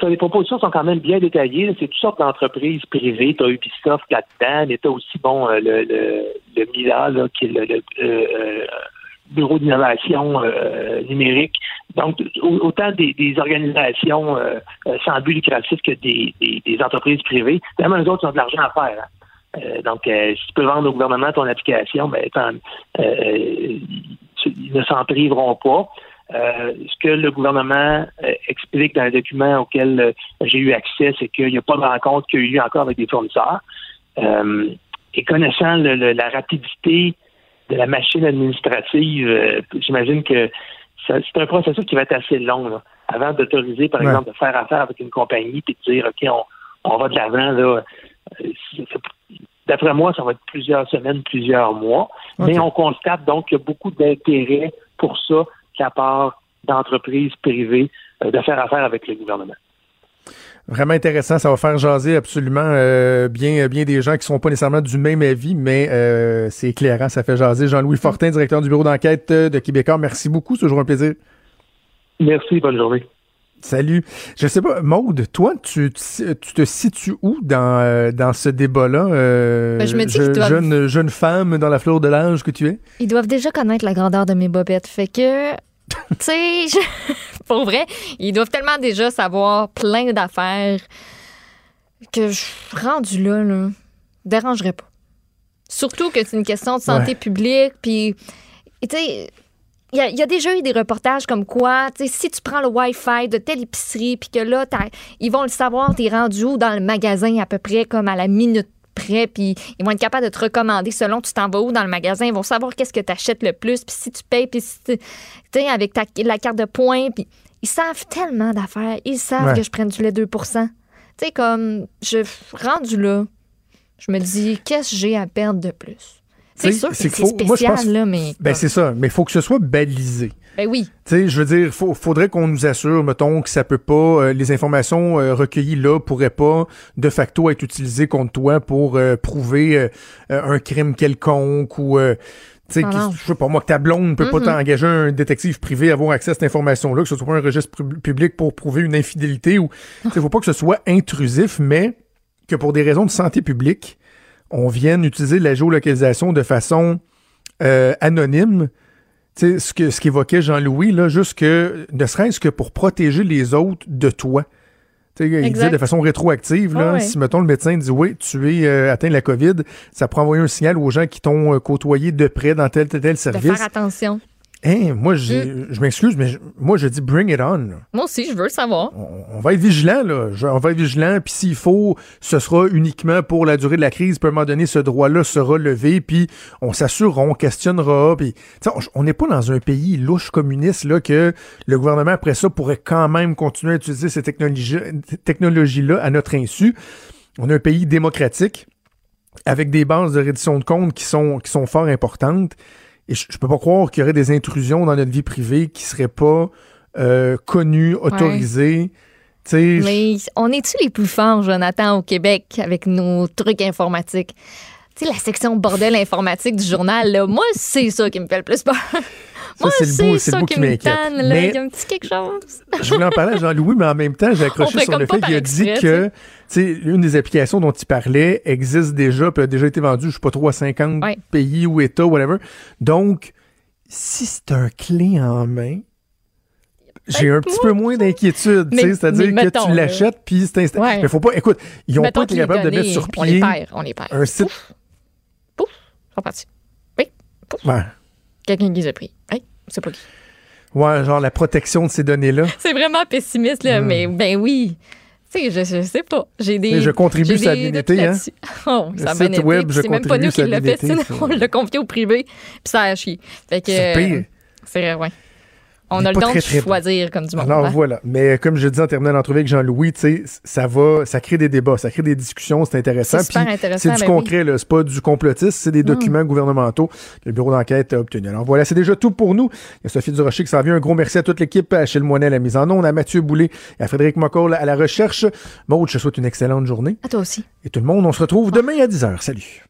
Ça, les propositions sont quand même bien détaillées. C'est toutes sortes d'entreprises privées. Tu as Ubisoft là-dedans, mais tu as aussi bon, euh, le, le, le MILA, là, qui est le, le, euh, euh, Bureau d'innovation euh, numérique. Donc, au- autant des, des organisations euh, euh, sans but lucratif que des, des, des entreprises privées. Même eux autres, ils ont de l'argent à faire. hein. Euh, donc, euh, si tu peux vendre au gouvernement ton application, ben, euh, ils ne s'en priveront pas. Euh, ce que le gouvernement euh, explique dans le document auquel euh, j'ai eu accès, c'est qu'il n'y a pas de rencontre qu'il y a eu encore avec des fournisseurs. Et connaissant le- le- la rapidité de la machine administrative, j'imagine que c'est un processus qui va être assez long là, avant d'autoriser, par Ouais. exemple, de faire affaire avec une compagnie et de dire, OK, on, on va de l'avant. là. D'après moi, ça va être plusieurs semaines, plusieurs mois. Mais on constate donc qu'il y a beaucoup d'intérêt pour ça part d'entreprises privées euh, de faire affaire avec le gouvernement. Vraiment intéressant. Ça va faire jaser absolument euh, bien, bien des gens qui sont pas nécessairement du même avis, mais euh, c'est éclairant. Ça fait jaser. Jean-Louis Fortin, directeur du bureau d'enquête euh, de Québécois. Merci beaucoup. C'est toujours un plaisir. Merci, bonne journée. Salut. Je sais pas, Maude, toi, tu, tu tu te situes où dans, euh, dans ce débat-là? euh, Ben, je me dis je- qu'ils doivent- jeune, jeune femme dans la fleur de l'âge que tu es? Ils doivent déjà connaître la grandeur de mes bobettes. Fait que, tu sais, je- pour vrai, ils doivent tellement déjà savoir plein d'affaires que je suis rendue là, là, dérangerait pas. Surtout que c'est une question de santé Ouais. publique, puis, tu sais, il y, a- il y a déjà eu des reportages comme quoi, tu sais, si tu prends le Wi-Fi de telle épicerie, puis que là, ils vont le savoir, t'es rendu où dans le magasin à peu près comme à la minute puis ils vont être capables de te recommander selon tu t'en vas où dans le magasin. Ils vont savoir qu'est-ce que tu achètes le plus, puis si tu payes, puis si tu sais, avec ta, la carte de points, puis ils savent tellement d'affaires. Ils savent Ouais. que je prenne du lait 2 Tu sais, comme, je rendu là, je me dis, qu'est-ce que j'ai à perdre de plus? C'est sûr que c'est faut- moi, spécial, pense- là, mais... Ben, c'est ça. Mais il faut que ce soit balisé. Ben oui. Tu sais, je veux dire, faut, faudrait qu'on nous assure, mettons, que ça peut pas, euh, les informations euh, recueillies là pourraient pas de facto être utilisées contre toi pour euh, prouver un crime quelconque ou, tu sais, Ah je sais pas moi, que ta blonde ne peut pas t'engager un détective privé à avoir accès à cette information-là, que ce soit pas un registre pub- public pour prouver une infidélité ou, tu sais, faut pas que ce soit intrusif, mais que pour des raisons de santé publique, on vienne utiliser la géolocalisation de façon euh, anonyme. Tu sais, ce que ce qu'évoquait Jean-Louis, là, juste que, ne serait-ce que pour protéger les autres de toi. Il disait de façon rétroactive, là, Ah ouais. si, mettons, le médecin dit, oui, tu es euh, atteint de la COVID, ça pourrait envoyer un signal aux gens qui t'ont euh, côtoyé de près dans tel, tel, tel De service. faire attention. Hein, moi, Mm. je m'excuse, mais moi, je dis bring it on. Moi aussi, je veux savoir. On va être vigilant, là. Je- on va être vigilant, puis s'il faut, ce sera uniquement pour la durée de la crise. Puis à un moment donné, ce droit-là sera levé, puis on s'assurera, on questionnera. Puis, on- n'est pas dans un pays louche communiste, là, que le gouvernement, après ça, pourrait quand même continuer à utiliser ces technologies- technologies-là à notre insu. On est un pays démocratique, avec des bases de reddition de comptes qui sont, qui sont fort importantes. Et je, je peux pas croire qu'il y aurait des intrusions dans notre vie privée qui seraient pas euh, connues, autorisées. Mais on est-tu les plus forts, Jonathan, au Québec, avec nos trucs informatiques? Sais, la section bordel informatique du journal, là, moi, c'est ça qui me fait le plus peur. Ça, Moi, c'est le bout, c'est le bout qui m'inquiète. Mais Il y a un petit quelque chose. je voulais en parler à Jean-Louis, mais en même temps, j'ai accroché sur le fait qu'il a dit que, tu sais, une des applications dont il parlait existe déjà, puis a déjà été vendue, je sais pas trop, à 50 Ouais. pays ou États, whatever. Donc, si c'est un clé en main, j'ai un petit peu moins d'inquiétude, c'est-à-dire que tu l'achètes, puis c'est instant. Ouais. Mais faut pas, écoute, ils ont Mettons pas été capables de mettre sur on les pied perd, on les perd. un site. Sont partis. Oui. Ouais. Quelqu'un qui les a pris. Hey, c'est pas qui. Ouais, genre la protection de ces données-là. C'est vraiment pessimiste, là, Hmm. mais ben oui. Tu sais, je, je sais pas. J'ai des. Mais je contribue des dignité, hein. Oh, ça web, je C'est même pas nous qui la fait, on l'a confié au privé, puis ça a chié. Fait que. C'est pire. C'est vrai, ouais. On a le don de bon. choisir comme du monde. Alors hein. voilà. Mais comme je dis en terminant l'entrevue avec Jean-Louis, tu sais, ça va, ça crée des débats, ça crée des discussions, c'est intéressant. C'est super intéressant, C'est du ben concret, là. C'est pas du complotisme, c'est des Non. documents gouvernementaux que le bureau d'enquête a obtenus. Alors voilà, c'est déjà tout pour nous. Il y a Sophie Durocher qui s'en vient. Un gros merci à toute l'équipe, à Achille Moinet à la mise en onde, à Mathieu Boulay et à Frédéric Mocoll à la recherche. Maud, je te souhaite une excellente journée. À toi aussi. Et tout le monde, on se retrouve demain à 10h. Salut.